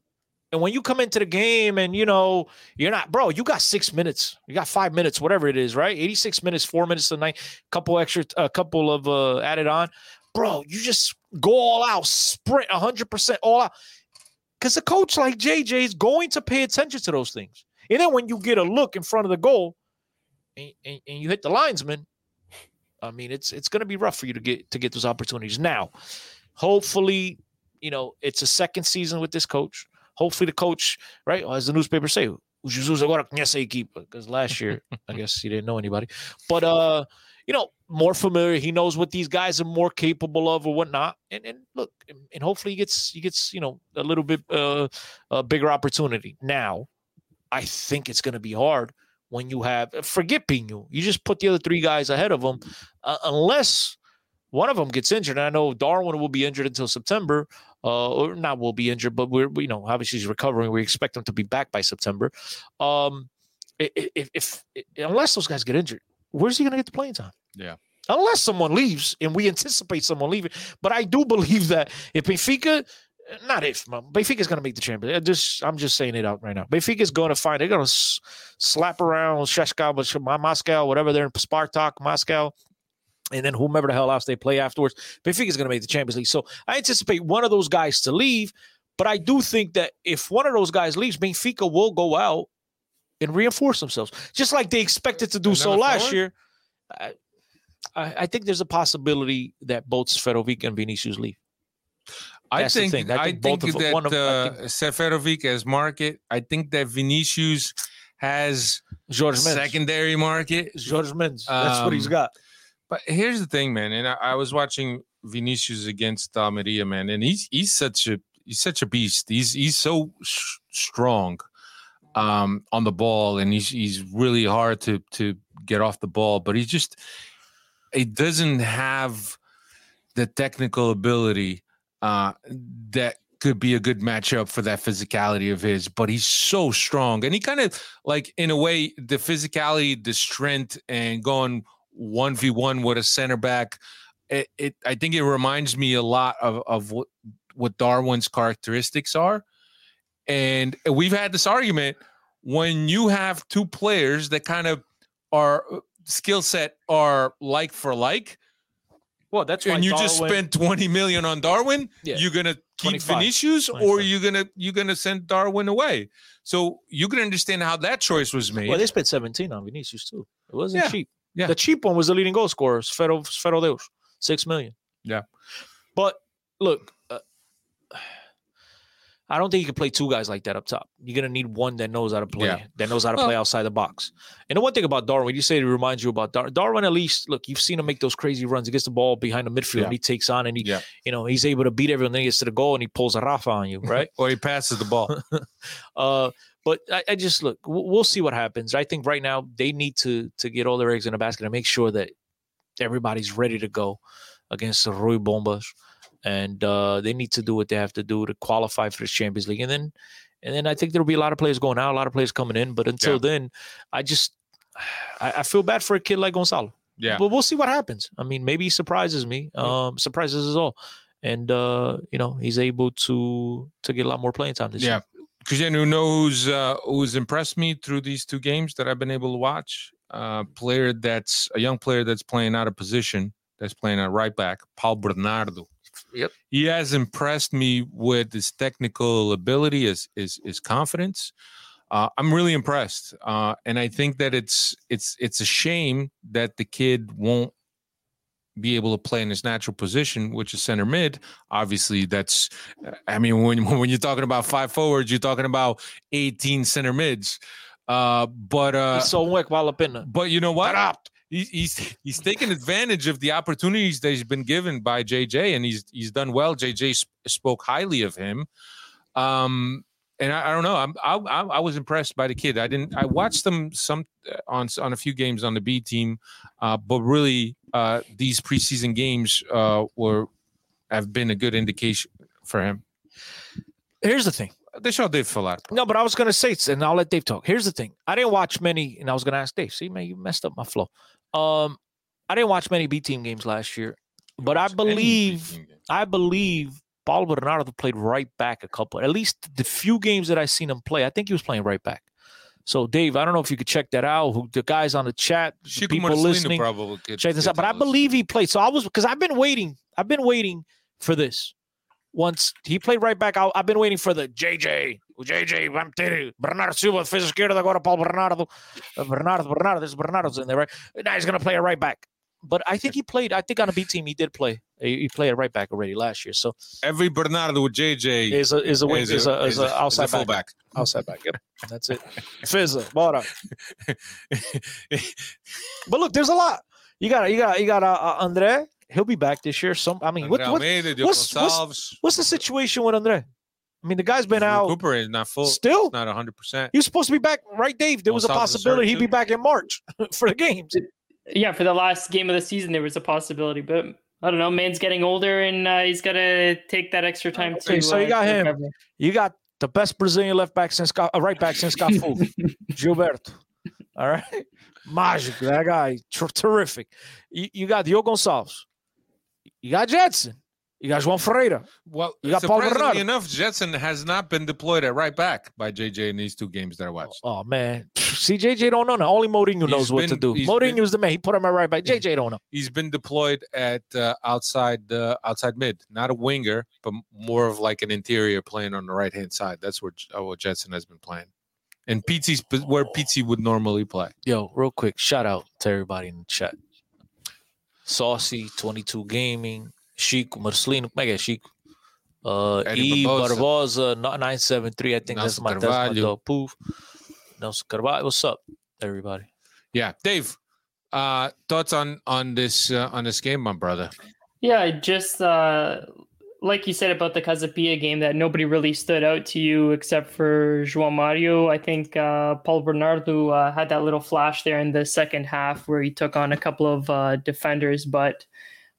And when you come into the game and you know you're not, bro, you got six minutes, you got five minutes, whatever it is, right? 86 minutes, four minutes to night, couple extra, a couple of uh added on, bro. You just go all out, sprint 100 percent all out, because a coach like JJ is going to pay attention to those things. And then when you get a look in front of the goal, and, and, and you hit the linesman, I mean, it's it's going to be rough for you to get to get those opportunities. Now, hopefully, you know, it's a second season with this coach. Hopefully, the coach, right, as the newspapers say, Jesus agora conhece a equipa because last year, [LAUGHS] I guess he didn't know anybody. But uh, you know, more familiar. He knows what these guys are more capable of or whatnot. And and look, and, hopefully he gets he gets you know a little bit uh a bigger opportunity. Now, I think it's going to be hard when you have forget Pinho. You just put the other three guys ahead of him, uh, unless one of them gets injured, and I know Darwin will be injured until September, uh, or not will be injured, but we're you know obviously he's recovering. We expect him to be back by September. Um, if, if, if unless those guys get injured, where's he going to get the playing time? Yeah. Unless someone leaves, and we anticipate someone leaving, but I do [LAUGHS] believe that if Benfica, not if, Benfica is going to make the champions. Just I'm just saying it out right now. Benfica is going to find they're going to s- slap around CSKA, Moscow, whatever they're in Spartak, Moscow, and then whomever the hell else they play afterwards. Benfica is going to make the Champions League. So I anticipate one of those guys to leave, but I do think that if one of those guys leaves, Benfica will go out and reinforce themselves, just like they expected to do so last forward? year. I, I, I think there's a possibility that both Seferovic and Vinicius leave. I That's the think, thing. I I think think, both of that of- I uh, think- Seferovic has market. I think that Vinicius has Jorge Mendes. secondary market. Jorge Mendes. That's what he's got. But here's the thing, man. And I, I was watching Vinicius against Almeria, man, and he's he's such a he's such a beast. He's he's so s- strong um, on the ball, and he's he's really hard to to get off the ball. But he just he doesn't have the technical ability uh, that could be a good matchup for that physicality of his. But he's so strong, and he kind of like in a way the physicality, the strength, and going one v one with a center back. It, it I think it reminds me a lot of of what what Darwin's characteristics are, and we've had this argument when you have two players that kind of are uh, skill set are like for like. Well, that's and you just spent 20 million on Darwin, Yeah. you're gonna keep 25. Vinicius or you're gonna you're gonna send Darwin away. So you can understand how that choice was made. Well, they spent 17 on Vinicius too. It wasn't Yeah, cheap. Yeah. The cheap one was the leading goal scorer, Sfero, Sfero Deus, six million. Yeah. But look, uh, I don't think you can play two guys like that up top. You're gonna need one that knows how to play, Yeah. that knows how to Well- play outside the box. And the one thing about Darwin, you say it reminds you about Dar- Darwin. At least, look, you've seen him make those crazy runs. He gets the ball behind the midfield, Yeah. and he takes on, and he, Yeah. you know, he's able to beat everyone. Then he gets to the goal, and he pulls a Rafa on you, [LAUGHS] right? or he passes the ball. [LAUGHS] Uh, but I, I just look. We'll, we'll see what happens. I think right now they need to to get all their eggs in a basket and make sure that everybody's ready to go against the Rui Bombas, and uh, they need to do what they have to do to qualify for the Champions League. And then, and then I think there'll be a lot of players going out, a lot of players coming in. But until Yeah. then, I just I, I feel bad for a kid like Gonzalo. Yeah. But we'll see what happens. I mean, maybe he surprises me. Um, surprises us all. And uh, you know, he's able to to get a lot more playing time this Yeah. year. Christian, you know who's uh, who's impressed me through these two games that I've been able to watch? Uh, player that's a young player that's playing out of position, that's playing at right back, Paulo Bernardo. Yep. He has impressed me with his technical ability, his his, his confidence. Uh, I'm really impressed, uh, and I think that it's it's it's a shame that the kid won't be able to play in his natural position, which is center mid. Obviously, that's I mean, when [LAUGHS] when you're talking about five forwards, you're talking about 18 center mids. Uh, but uh, so much vale a pena. but you know what? He, he's he's taken advantage of the opportunities that he's been given by JJ, and he's he's done well. JJ sp- spoke highly of him. Um, and I, I don't know. I'm I, I I was impressed by the kid. I didn't. I watched them some uh, on on a few games on the B team, uh, but really uh, these preseason games uh, were have been a good indication for him. Here's the thing. They o Dave falar. No, but I was gonna say, and I'll let Dave talk. Here's the thing. I didn't watch many, and I was gonna ask Dave. See, man, you messed up my flow. Um, I didn't watch many B team games last year, but I believe. I believe Paulo Bernardo played right back a couple. At least the few games that I seen him play, I think he was playing right back. So, Dave, I don't know if you could check that out. Who the guys on the chat, the people listening, probably could- check this out. But I believe he played. So I was because I've been waiting. I've been waiting for this. Once he played right back, I, I've been waiting for the JJ. O JJ, vamos ter Bernardo Silva, defesa esquerda, agora Bernardo. Uh, Bernardo, Bernardo, there's Bernardo's in there, right? Now he's going to play a right back. But I think he played, I think on a B team, he did play. He he played a right back already last year. So every Bernardo with JJ is a, is a wing, is a, is a, is outside back. fullback. Outside back. Yep. That's it. Fizza, bora. But look, there's a lot. You got, you got, you got uh, uh, Andre. He'll be back this year. Some, I mean, what, what, what's, what's, what's the situation with Andre? I mean, the guy's been out. Cooper is not full. Still? It's not 100%. He was supposed to be back, right, Dave? There was a possibility he'd be back in March [LAUGHS] for the games. Yeah, for the last game of the season, there was a possibility, but I don't know. Man's getting older, and uh, he's got to take that extra time Okay, to. so you uh, got him. recover. You got the best Brazilian left back since Ca- uh, right back since [LAUGHS] Cafu, Gilberto. All right, magic. That guy, ter- terrific. You, you got Diogo Gonçalves. You got Gedson. You got João Ferreira. Well, You got Paul surprisingly Bernardo. enough, Gedson has not been deployed at right back by JJ in these two games that I watched. Oh man, [LAUGHS] see JJ don't know now. Only Mourinho knows He's what to do. he's Mourinho's been- the man. He put him at right back. JJ [LAUGHS] don't know. He's been deployed at uh, outside uh, outside mid, not a winger, but more of like an interior playing on the right hand side. That's where uh, what Gedson has been playing, and Pizzi's where Pizzi would normally play. Yo, real quick, shout out to everybody in the chat. Saucy, 22 Gaming, Chico, Marcelino, como é que é Chico? Uh, E. Barbosa. Barbosa, no- 973, I think that's Nelson my, that's my Carvalho. dog. Poof. Nelson Carvalho, what's up, everybody? Yeah, Dave. Uh, thoughts on on this uh, on this game, my brother? Yeah, just uh, like you said about the Casa Pia game, that nobody really stood out to you except for João Mario. I think uh, Paulo Bernardo uh, had that little flash there in the second half where he took on a couple of uh, defenders, but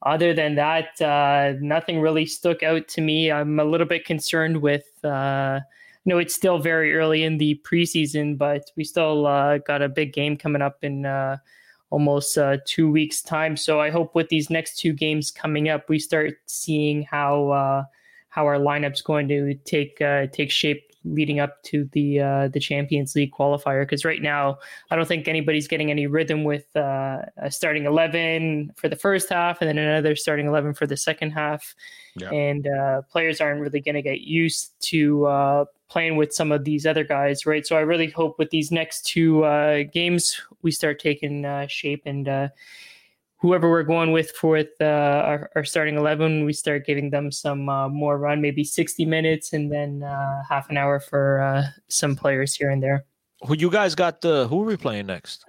other than that, uh, nothing really stuck out to me. I'm a little bit concerned with. Uh, I know it's still very early in the preseason, but we still uh, got a big game coming up in uh, almost uh, two weeks' time. So I hope with these next two games coming up, we start seeing how uh, how our lineup's going to take take shape leading up to the uh, the Champions League qualifier. Because right now, I don't think anybody's getting any rhythm with uh, a starting eleven for the first half and then another starting eleven for the second half. Yeah. And uh, players aren't really going to get used to uh, playing with some of these other guys, right? So I really hope with these next two uh, games we start taking uh, shape and uh, whoever we're going with for with, uh, our, our starting 11, we start giving them some uh, more run, maybe 60 minutes and then uh, half an hour for uh, some players here and there. Who you guys got? The who are we playing next?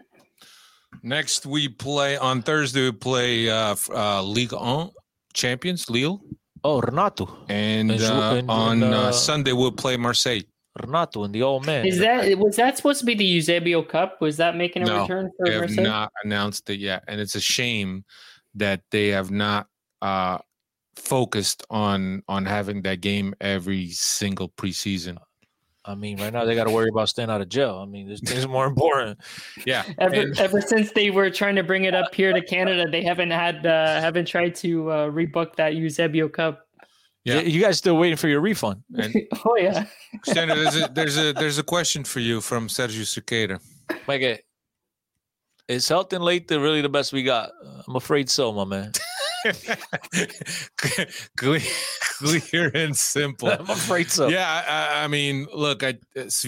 Next, we play on Thursday. We play uh, f- uh, Ligue 1 champions Lille, Oh, Renato. and And uh, and- on and, uh, uh, Sunday we'll play Marseille. Renato and the old man. Is that was that supposed to be the Eusebio Cup? Was that making a No, return for They have Marseille? not announced it yet, and it's a shame that they have not uh, focused on on having that game every single preseason. I mean, right now they got to worry about staying out of jail. I mean, this things more [LAUGHS] important. Yeah, Ever, and- ever since they were trying to bring it up here to Canada, they haven't had uh, haven't tried to uh, rebook that Eusebio Cup. Yeah. You guys still waiting for your refund? and [LAUGHS] Oh yeah. Standard, there's a there's a there's a question for you from Sergio Cicada. Mike, is Helton Leite really the best we got? Uh, I'm afraid so, my man. [LAUGHS] [LAUGHS] clear, clear and simple. [LAUGHS] I'm afraid so. Yeah, I, I- mean, look, I, is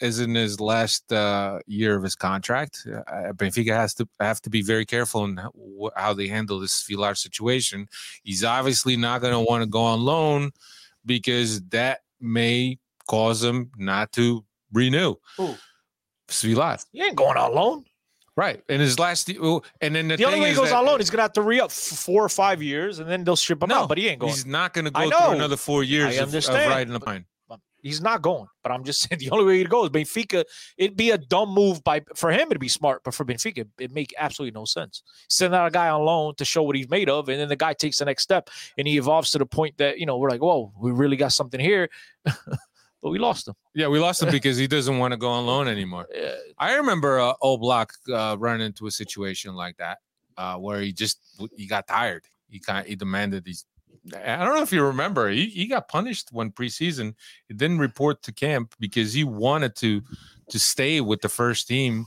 is in his last uh, year of his contract. Uh, Benfica has to have to be very careful in how, how they handle this Svilar situation. He's obviously not going to want to go on loan because that may cause him not to renew. Who? Svilar, He ain't going on loan. Right? and his last, and then the, The only thing way he goes on loan, he's gonna have to re up for four or five years, and then they'll strip him No, out. But he ain't going. He's not going to go through another four years of, of riding the pine. He's not going. But I'm just [LAUGHS] saying the only way to go is Benfica. It'd be a dumb move by for him. It'd be smart, but for Benfica, it make absolutely no sense. Send out a guy on loan to show what he's made of, and then the guy takes the next step and he evolves to the point that you know we're like, whoa, we really got something here. [LAUGHS] but we lost him. Yeah, we lost him [LAUGHS] because he doesn't want to go on loan anymore. Yeah. I remember uh, Block uh, running into a situation like that uh, where he just he got tired. He kind he demanded these. I don't know if you remember. He, he got punished one preseason. He didn't report to camp because he wanted to to stay with the first team.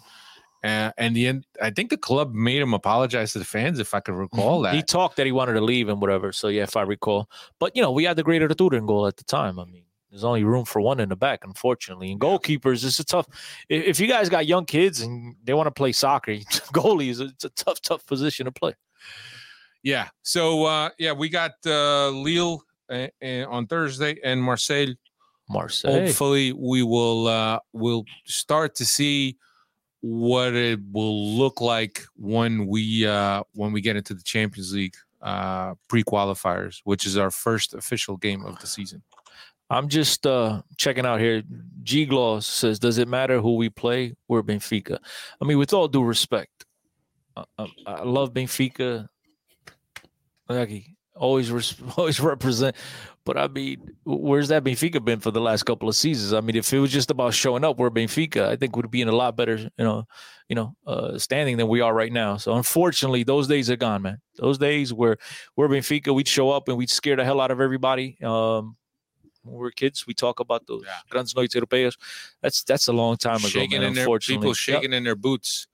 Uh, and the end, I think the club made him apologize to the fans, if I could recall that. He talked that he wanted to leave and whatever. So yeah, if I recall. But you know, we had the greater Arturo in goal at the time. I mean, there's only room for one in the back, unfortunately. And goalkeepers, it's a tough. If, you guys got young kids and they want to play soccer, [LAUGHS] goalies, it's a tough, tough position to play. Yeah. So uh, yeah, we got uh, Lille uh, uh, on Thursday and Marseille. Marseille. Hopefully, we will uh, will start to see what it will look like when we uh, when we get into the Champions League uh, pre qualifiers, which is our first official game of the season. I'm just uh, checking out here. G Gloss says, "Does it matter who we play? We're Benfica." I mean, with all due respect, I, I, I love Benfica. Lucky. Always, res- [LAUGHS] always represent. But I mean, where's that Benfica been for the last couple of seasons? I mean, if it was just about showing up, we're Benfica. I think would be in a lot better, you know, you know, uh, standing than we are right now. So unfortunately, those days are gone, man. Those days where we're Benfica, we'd show up and we'd scare the hell out of everybody. Um, when we were kids, we talk about those Yeah. grandes noites europeas. That's that's a long time ago. shaking man, in their unfortunately. people Yep. shaking in their boots.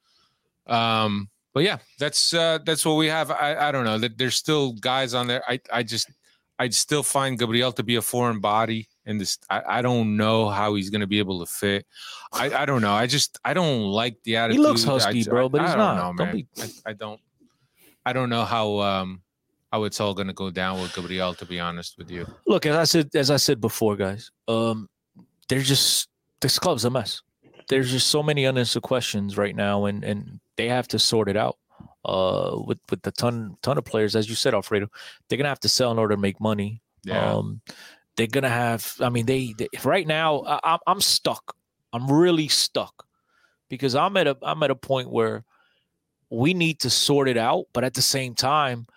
Um, but yeah, that's uh, that's what we have. I, I don't know that there's still guys on there. I I just I'd still find Gabriel to be a foreign body, and this I, I don't know how he's going to be able to fit. I, I don't know. I just I don't like the attitude. He looks husky, I- bro, but I he's don't not. Know, Don't be- I, I don't. I don't know how um how it's all going to go down with Gabriel. To be honest with you, Look, as I said, as I said before, guys, um, there's just this club's a mess. There's just so many unanswered questions right now, and and they have to sort it out. Uh, with with the ton ton of players, as you said, Alfredo, they're gonna have to sell in order to make money. Yeah. Um, they're gonna have. I mean, they, they right now. I, I'm I'm stuck. I'm really stuck because I'm at a I'm at a point where we need to sort it out, but at the same time,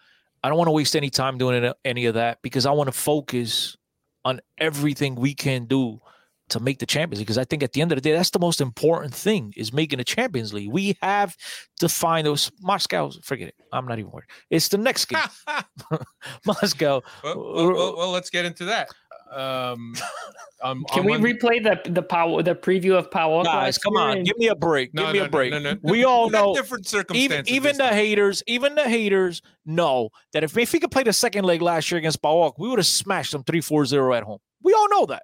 I don't want to waste any time doing any of that because I want to focus on everything we can do to make the Champions League. Because I think at the end of the day, that's the most important thing is making the Champions League. We have to find those Moscow. Forget it. I'm not even worried. It's the next game. [LAUGHS] [LAUGHS] Moscow. well, well, well, well, let's get into that. Um, [LAUGHS] um, Can on we Monday- replay the the power the preview of PAOK? Guys, come on, give me a break. No, give me no, a break. no, no, no. We all We know different even circumstances. even this the time. haters, even the haters know that if if he could play the second leg last year against PAOK, we would have smashed them 3-4-0 at home. We all know that.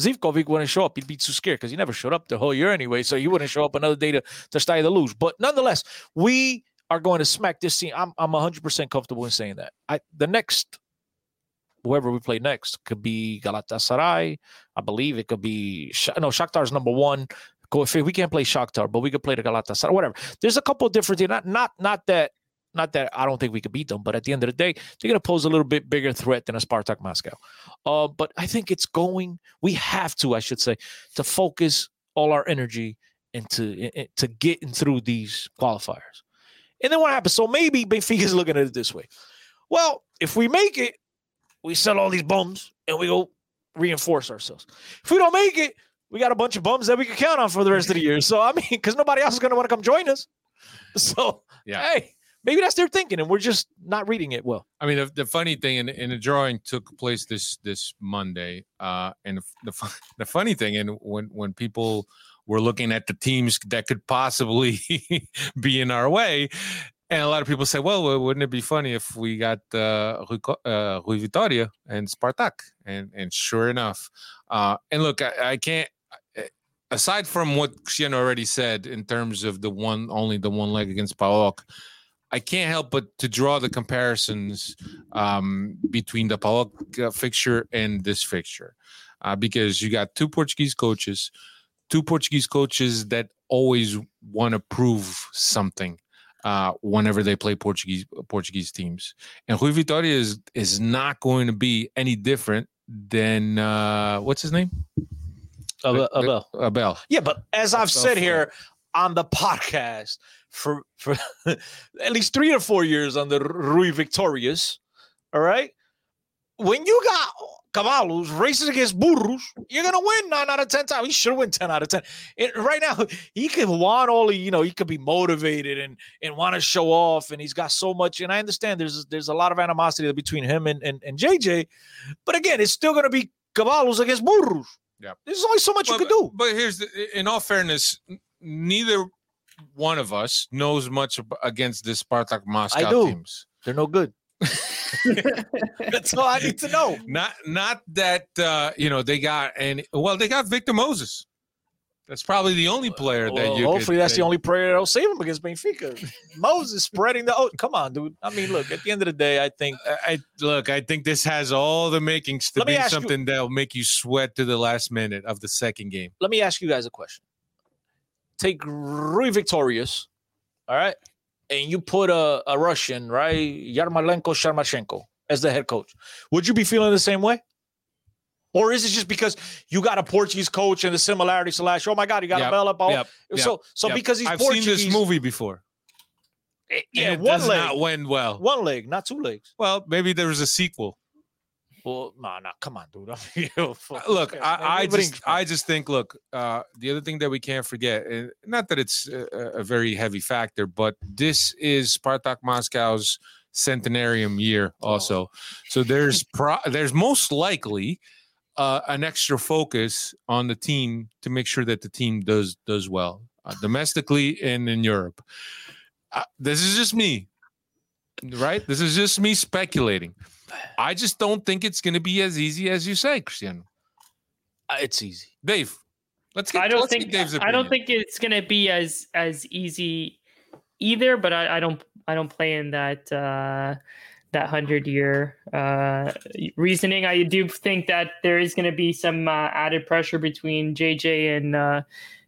Zivkovic wouldn't show up. He'd be too scared because he never showed up the whole year anyway. So he wouldn't show up another day to, to start the lose. But nonetheless, we are going to smack this team. I'm I'm 100% comfortable in saying that. I the next whoever we play next could be Galatasaray. I believe it could be no Shakhtar's number one. We can't play Shakhtar, but we could play the Galatasaray. Whatever. There's a couple of different things. Not not not that not that I don't think we could beat them, but at the end of the day, they're going to pose a little bit bigger threat than a Spartak Moscow. Uh, but I think it's going. We have to, I should say, to focus all our energy into to getting through these qualifiers. And then what happens? So maybe Benfica is looking at it this way. Well, if we make it, we sell all these bums and we go reinforce ourselves. If we don't make it, we got a bunch of bums that we can count on for the rest of the year. So I mean, because nobody else is going to want to come join us. [LAUGHS] So Yeah. hey, maybe that's their thinking, and we're just not reading it well. I mean, the, the funny thing, and, and the drawing took place this this Monday, uh, and the the, the funny thing, and when when people were looking at the teams that could possibly [LAUGHS] be in our way, and a lot of people say, well, wouldn't it be funny if we got uh, Rui, uh, Rui Vitoria and Spartak? And and sure enough, uh, and look, I, I can't. Aside from what Cristiano already said in terms of the one only the one leg against PAOK, I can't help but to draw the comparisons um, between the PAOK uh, fixture and this fixture, uh, because you got two Portuguese coaches, two Portuguese coaches that always want to prove something uh, whenever they play Portuguese Portuguese teams, and Rui Vitória is is not going to be any different than uh, what's his name? Abel. Abel. Abel. Yeah, but as I've Abel said here on the podcast for for [LAUGHS] at least three or four years on the Rui Victorious, all right. When you got caballos racing against burros, you're gonna win nine out of ten times. He should win ten out of ten. And right now, he could want all the, you know, he could be motivated and and want to show off, and he's got so much. And I understand there's there's a lot of animosity between him and and, and JJ, but again, it's still gonna be caballos against burros. Yeah. There's only so much Well, you can do. But here's the, in all fairness, neither one of us knows much against the Spartak Moscow do. teams. They're no good. [LAUGHS] [LAUGHS] That's all I need to know. Not not that uh, you know they got any. Well, they got Victor Moses. That's probably the only player that you. hopefully, could, that's the only player that'll save him against Benfica. Moses spreading the. Oh, come on, dude. I mean, look. At the end of the day, I think I, I look. I think this has all the makings to be ask you- something that'll make you sweat to the last minute of the second game. let me ask you guys a question. Take Rui Victorious, all right, and you put a, a Russian, right, Yarmolenko Sharmashenko as the head coach. Would you be feeling the same way? Or is it just because you got a Portuguese coach and the similarity slash, oh my God, you got Yep, a Bella ball? yep, So, yep, so because he's I've Portuguese, seen this movie before. Eh, yeah, and it one does leg. not win well. One leg, not two legs. Well, maybe there was a sequel. Well, nah, nah, come on, dude. [LAUGHS] I mean, yo, fuck. Uh, Look, I, I just, [LAUGHS] I just think, look, uh, the other thing that we can't forget, and not that it's a, a very heavy factor, but this is Spartak Moscow's centenarium year, also. So there's, [LAUGHS] pro- there's most likely uh, an extra focus on the team to make sure that the team does does well uh, domestically and in Europe. Uh, this is just me, right? This is just me speculating. I just don't think it's going to be as easy as you say, Cristiano. Uh, it's easy. Dave, let's get. I don't think get Dave's I don't think it's gonna be as as easy either. But I, I don't I don't play in that uh, that hundred year uh, reasoning. I do think that there is gonna be some uh, added pressure between JJ and uh,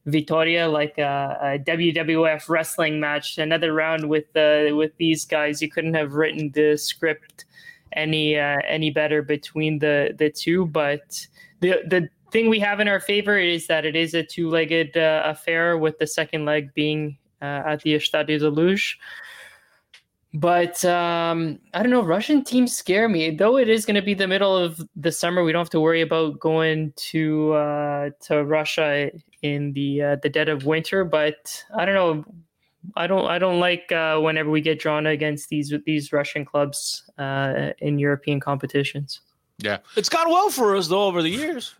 Vitoria, like a, a WWF wrestling match, another round with uh, with these guys. You couldn't have written the script any uh, any better between the the two, but the the thing we have in our favor is that it is a two-legged uh, affair with the second leg being uh, at the Estadio de Luz. But um, I don't know. Russian teams scare me. Though it is going to be the middle of the summer, we don't have to worry about going to uh, to Russia in the uh, the dead of winter. But I don't know. I don't. I don't like uh, whenever we get drawn against these these Russian clubs uh, in European competitions. Yeah, It's gone well for us though over the years.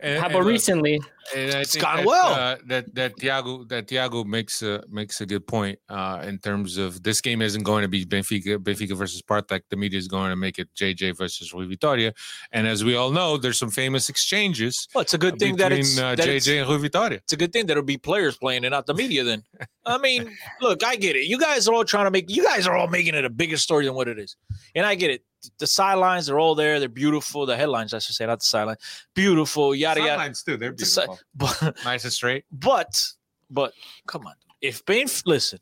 And- How about look, recently? And I It's think gone that, well. Uh, that that Thiago that Thiago makes a makes a good point uh, in terms of this game isn't going to be Benfica Benfica versus Spartak. The media is going to make it JJ versus Rui Vitoria, and as we all know, there's some famous exchanges Well, it's a good thing that it's, uh, that it's JJ and Rui Vitoria. it's a good thing that it'll be players playing and not the media. Then, I mean, look, I get it. You guys are all trying to make you guys are all making it a bigger story than what it is, and I get it. The sidelines are all there; they're beautiful. The headlines, I should say, not the sideline, beautiful. Yada yada. Sidelines too, they're The si- [LAUGHS] But nice and straight. but but come on, if Benf listen.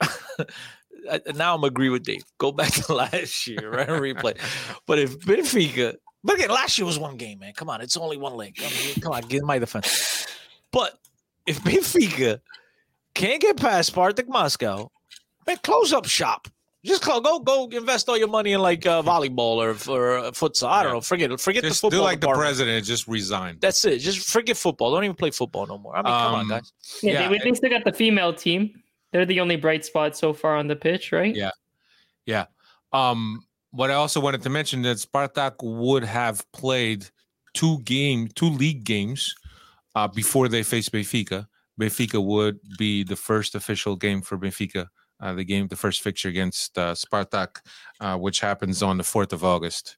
[LAUGHS] Now I'm agree with Dave. Go back to [LAUGHS] last year, right? Replay. But if Benfica, but again, last year was one game, man. Come on, it's only one leg. I mean, come on, give my defense. But if Benfica can't get past Spartak Moscow, man, close up shop. Just call, go go invest all your money in like uh, volleyball or or uh, futsal. I don't Yeah. know. Forget. Forget Just the football. do like the president, and just resign. That's it. Just forget football. Don't even play football no more. I mean, come on, Um, guys. Yeah, Yeah, they, they still got the female team. They're the only bright spot so far on the pitch, right? Yeah. Yeah. Um, what I also wanted to mention that Spartak would have played two game, two league games uh, before they faced Benfica. Benfica would be the first official game for Benfica. Uh, the game, the first fixture against uh, Spartak, uh, which happens on the fourth of August.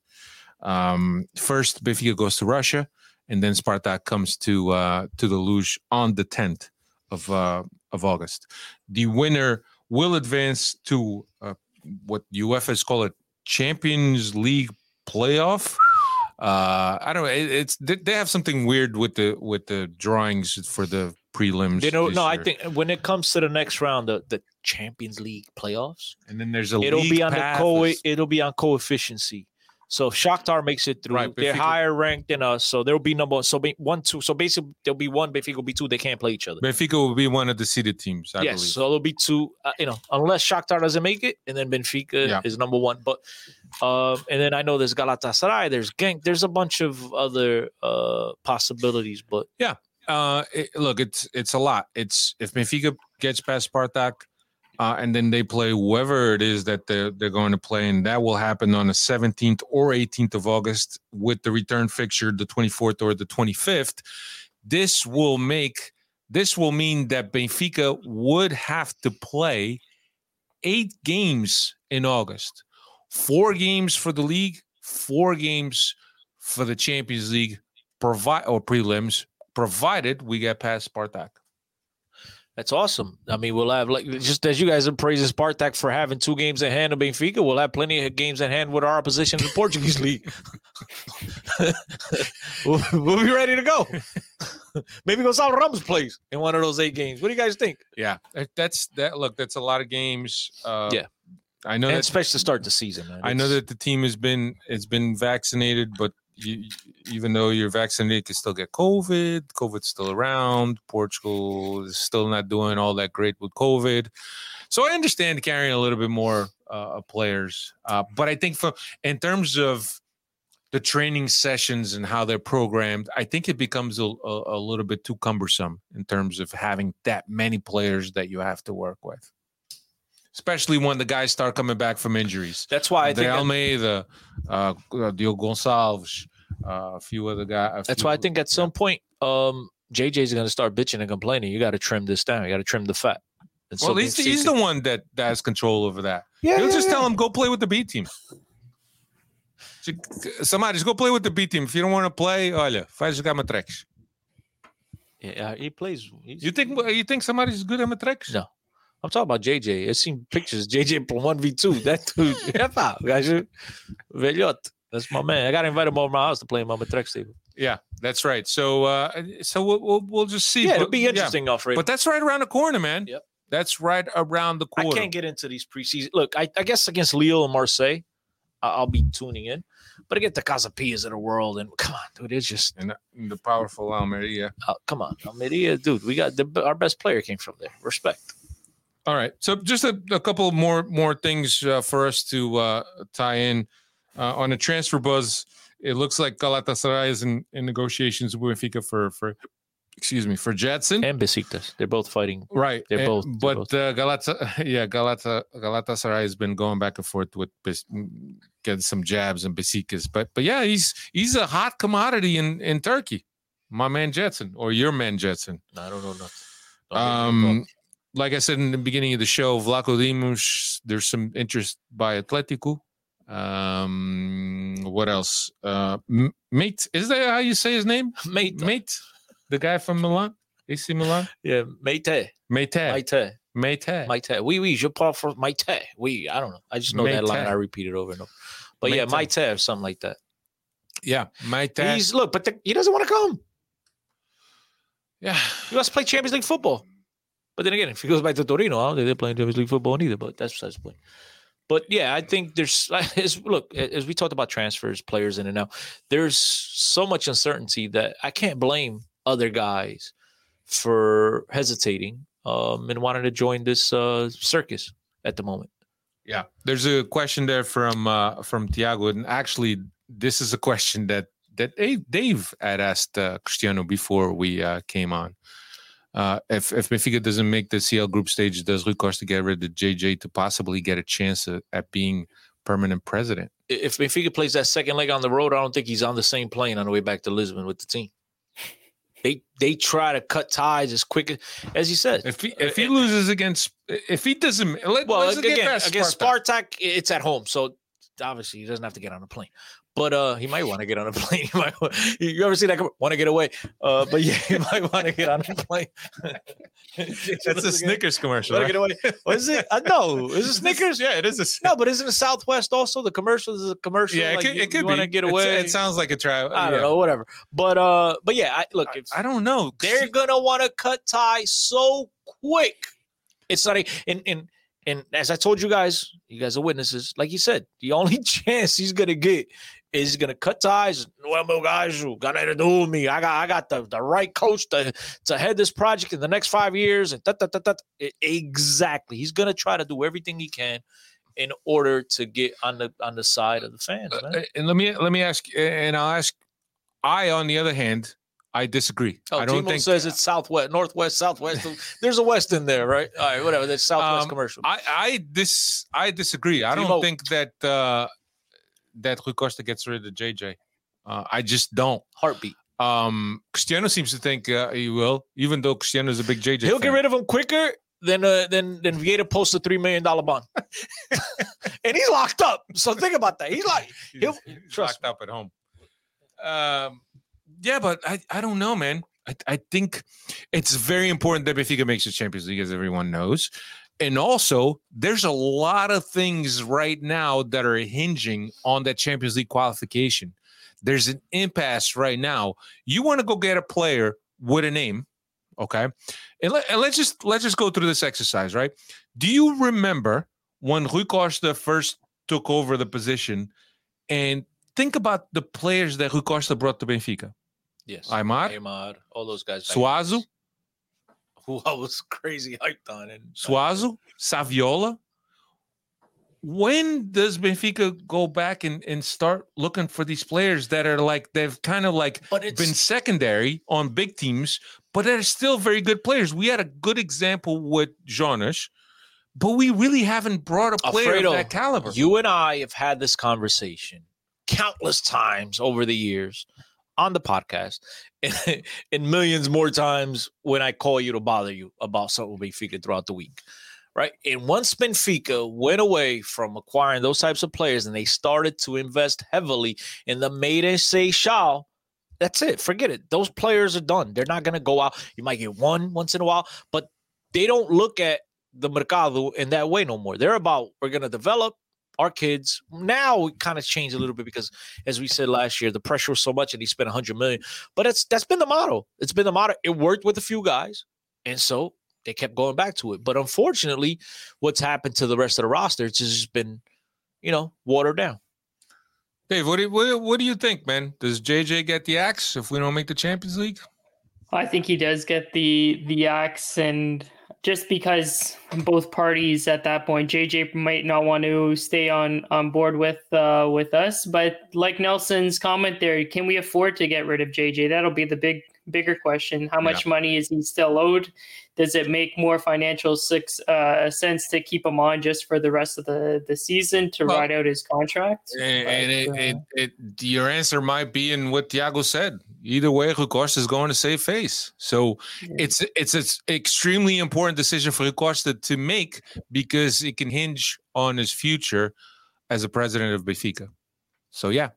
Um, first, Benfica goes to Russia, and then Spartak comes to uh, to the Luz on the tenth of uh, of August. The winner will advance to uh, what UEFA's call it Champions League playoff. Uh, I don't know. It, it's they have something weird with the with the drawings for the prelims. You know, no, I think when it comes to the next round, the, the Champions League playoffs, and then there's a it'll be on the co it'll be on coefficiency. So if Shakhtar makes it through, Right, they're higher ranked than us, so there'll be number so be one two. So basically, there'll be one. Benfica will be two. They can't play each other. Benfica will be one of the seeded teams. I yes, believe. so there'll be two. Uh, you know, unless Shakhtar doesn't make it, and then Benfica Yeah. is number one. But um, and then I know there's Galatasaray, there's Genk, there's a bunch of other uh possibilities. But yeah, Uh, it- look, it's it's a lot. It's if Benfica gets past Spartak, uh, and then they play whoever it is that they're they're going to play, and that will happen on the 17th or 18th of August with the return fixture, the 24th or the 25th. This will make this will mean that Benfica would have to play eight games in August, four games for the league, four games for the Champions League, provide or prelims, provided we get past Spartak. That's awesome. I mean, we'll have like just as you guys are praising Spartak for having two games in hand of Benfica, we'll have plenty of games in hand with our opposition in the Portuguese league. [LAUGHS] we'll, we'll be ready to go. [LAUGHS] Maybe Gonzalo Ramos plays in one of those eight games. What do you guys think? Yeah, that's that. Look, that's a lot of games. Uh, Yeah. I know And that. especially to start the season. Man. I know that the team has been it's been vaccinated, but you, even though you're vaccinated, you can still get COVID. COVID's still around. Portugal is still not doing all that great with COVID. So I understand carrying a little bit more uh, players, uh, but I think for in terms of the training sessions and how they're programmed, I think it becomes a, a, a, little bit too cumbersome in terms of having that many players that you have to work with, especially when the guys start coming back from injuries. That's why I the think Almeida, uh, Diogo Gonçalves, uh, a few other guys. That's why I think at some point, um, JJ's going to start bitching and complaining. You got to trim this down. You got to trim the fat. And well, so he's, he's the one that, that has control over that. Yeah, He'll yeah, just yeah. tell him go play with the B team. Somebody just go play with the B team. If you don't want to play, olha, faz jogar matrex. Yeah, he plays. He's, You think you think somebody's good at matrex? No. I'm talking about JJ. I've seen pictures. JJ from 1v2. That dude. yeah, pá, o gajo velhote. That's my man. I got to invite him over my house to play my matrex table. Yeah, that's right. So uh so we'll we'll, we'll just see. Yeah, it'll be interesting, Alfredo. But that's right around the corner, man. Yep. That's right around the corner. I can't get into these preseason. Look, I, I guess against Lille and Marseille, I'll be tuning in. But against the Casapillas of the world, and come on, dude, it's just and the, the powerful Almeria. uh, come on, Almeria, dude. We got the, our best player came from there. Respect. All right. So just a, a couple more more things uh, for us to uh, tie in uh, on the transfer buzz. It looks like Galatasaray is in, in negotiations with Benfica for for excuse me for Gedson. And Besiktas, they're both fighting. Right. They're and- both- they're But both- Uh, Galata, [LAUGHS] yeah, Galata, Galatasaray has been going back and forth with Bes- getting some jabs and Besiktas. But but yeah, he's he's a hot commodity in in Turkey. My man Gedson or your man Gedson. I don't know nothing. Um, like I said in the beginning of the show, Vlachodimos, there's some interest by Atletico. Um, what else? Uh, M- mate, is that how you say his name? Mate, Mate, the guy from Milan, AC Milan. yeah, Mate, Mate, Mate, Mate. Mate. Oui, oui, je parle for Mate. Oui, I don't know. I just know that line. I repeat it over and over. But yeah, Mate. Mate or something like that. Yeah, Mate. He's look, but the, he doesn't want to come. yeah, He wants to play Champions League football. But then again, if he goes back to Torino, I don't think they're playing Champions League football either. But that's besides the point. But yeah, I think there's [LAUGHS] as, look as we talked about transfers, players in and out. There's so much uncertainty that I can't blame other guys for hesitating um, and wanting to join this uh, circus at the moment. Yeah, there's a question there from uh, from Tiago, and actually, this is a question that that Dave, Dave had asked uh, Cristiano before we uh, came on. Uh, if if Benfica doesn't make the CL group stage, does Rui Costa get rid of JJ to possibly get a chance at, at being permanent president? If Benfica plays that second leg on the road, I don't think he's on the same plane on the way back to Lisbon with the team. [LAUGHS] They they try to cut ties as quick as, as you said. If he if he loses against, if he doesn't, let, Well, let's again, past against Spartak. Spartak, it's at home, so obviously he doesn't have to get on a plane. But uh, he might want to get on a [LAUGHS] plane. He might, you ever see that? Want to get away? Uh, but yeah, he [LAUGHS] might want to get on a plane. [LAUGHS] That's a Snickers commercial. Want to right? get away? What is it? Uh, no, is it Snickers? Yeah, it is a. No, but isn't it Southwest also? The commercial is a commercial. Yeah, it like could, you, it could want to be. get It's- away. It sounds like a try. I don't yeah. know, whatever. But uh, but yeah, I, look, if I don't know. they're gonna want to cut ties so quick. It's not a and and and as I told you guys, you guys are witnesses. Like you said, the only chance he's gonna get is he's gonna cut ties. Well, meu gajo, got nothing to do me. I got I got the, the right coach to to head this project in the next five years. And that, that, that, that. exactly, he's gonna try to do everything he can in order to get on the on the side of the fans. Man. Uh, and let me let me ask, and I'll ask. I, on the other hand, I disagree. Oh, I don't Timo think says it's southwest, northwest, southwest. [LAUGHS] There's a west in there, right? All right, whatever. That's southwest Um, commercial. I I dis I disagree. I don't think that uh that Rui Costa gets rid of JJ. Uh, I just don't. Heartbeat. Um, Cristiano seems to think uh, he will, even though Cristiano is a big JJ. He'll fan. get rid of him quicker than uh, than than Vieira posts a three million dollar bond, [LAUGHS] and he's locked up. So think about that. [LAUGHS] He's like, he'll, He's trust locked up at home. Um, yeah, but I, I don't know, man. I, I think it's very important that Benfica makes the Champions League, as everyone knows. And also, there's a lot of things right now that are hinging on that Champions League qualification. There's an impasse right now. You want to go get a player with a name, okay? And, let, and let's just let's just go through this exercise, right? Do you remember when Rui Costa first took over the position and think about the players that Rui Costa brought to Benfica. Yes. Aimar, Aimar, all those guys. Suazo, [LAUGHS] Who I was crazy hyped on. And uh, Suazo, Saviola. When does Benfica go back and, and start looking for these players that are like they've kind of like been secondary on big teams, but they're still very good players? We had a good example with Jonas, but we really haven't brought a player Alfredo, of that caliber. You and I have had this conversation countless times over the years on the podcast, and, [LAUGHS] and millions more times when I call you to bother you about something Benfica throughout the week. Right. And once Benfica went away from acquiring those types of players and they started to invest heavily in the Made in Seixal, that's it. Forget it. Those players are done. They're not going to go out. You might get one once in a while, but they don't look at the mercado in that way no more. They're about we're going to develop our kids. Now it kind of changed a little bit because, as we said last year, the pressure was so much, and he spent 100 million. But it's that's been the model It's been the model It worked with a few guys, and so they kept going back to it. But unfortunately, what's happened to the rest of the roster? It's just been, you know, watered down. Dave, what do, you, what, do- what do you think, man? Does JJ get the axe if we don't make the Champions League? I think he does get the the axe, and just because both parties at that point, JJ might not want to stay on on board with uh, with us. But like Nelson's comment there, can we afford to get rid of JJ? That'll be the big bigger question. How much money is he still owed? Does it make more financial six, uh, sense to keep him on just for the rest of the, the season to Well, ride out his contract? And, and it, uh, it, it, your answer might be in what Thiago said. Either way, Rui Costa is going to save face. So it's it's an extremely important decision for Rui Costa to make because it can hinge on his future as a president of Benfica. So yeah.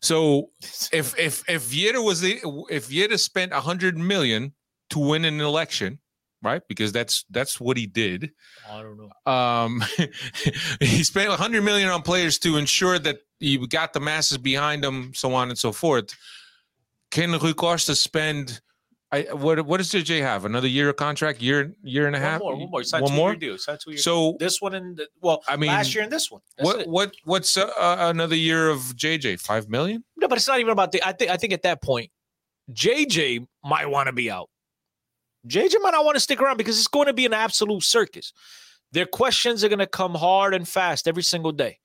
So [LAUGHS] if if if Vieira was the if Vieira spent a hundred million to win an election, right? Because that's that's what he did. I don't know. Um, [LAUGHS] he spent a 100 million on players to ensure that he got the masses behind him, so on and so forth. Can Rui Costa spend? I, what what does JJ have? Another year of contract? Year year and a half? One more, one more. Sign One more? year deal. Two year So- this one and the, well, I mean, last year and this one. That's What it. what what's uh, uh, another year of JJ? Five million? No, but it's not even about the. I think. I think at that point, JJ might want to be out. JJ might not want to stick around because it's going to be an absolute circus. Their questions are going to come hard and fast every single day.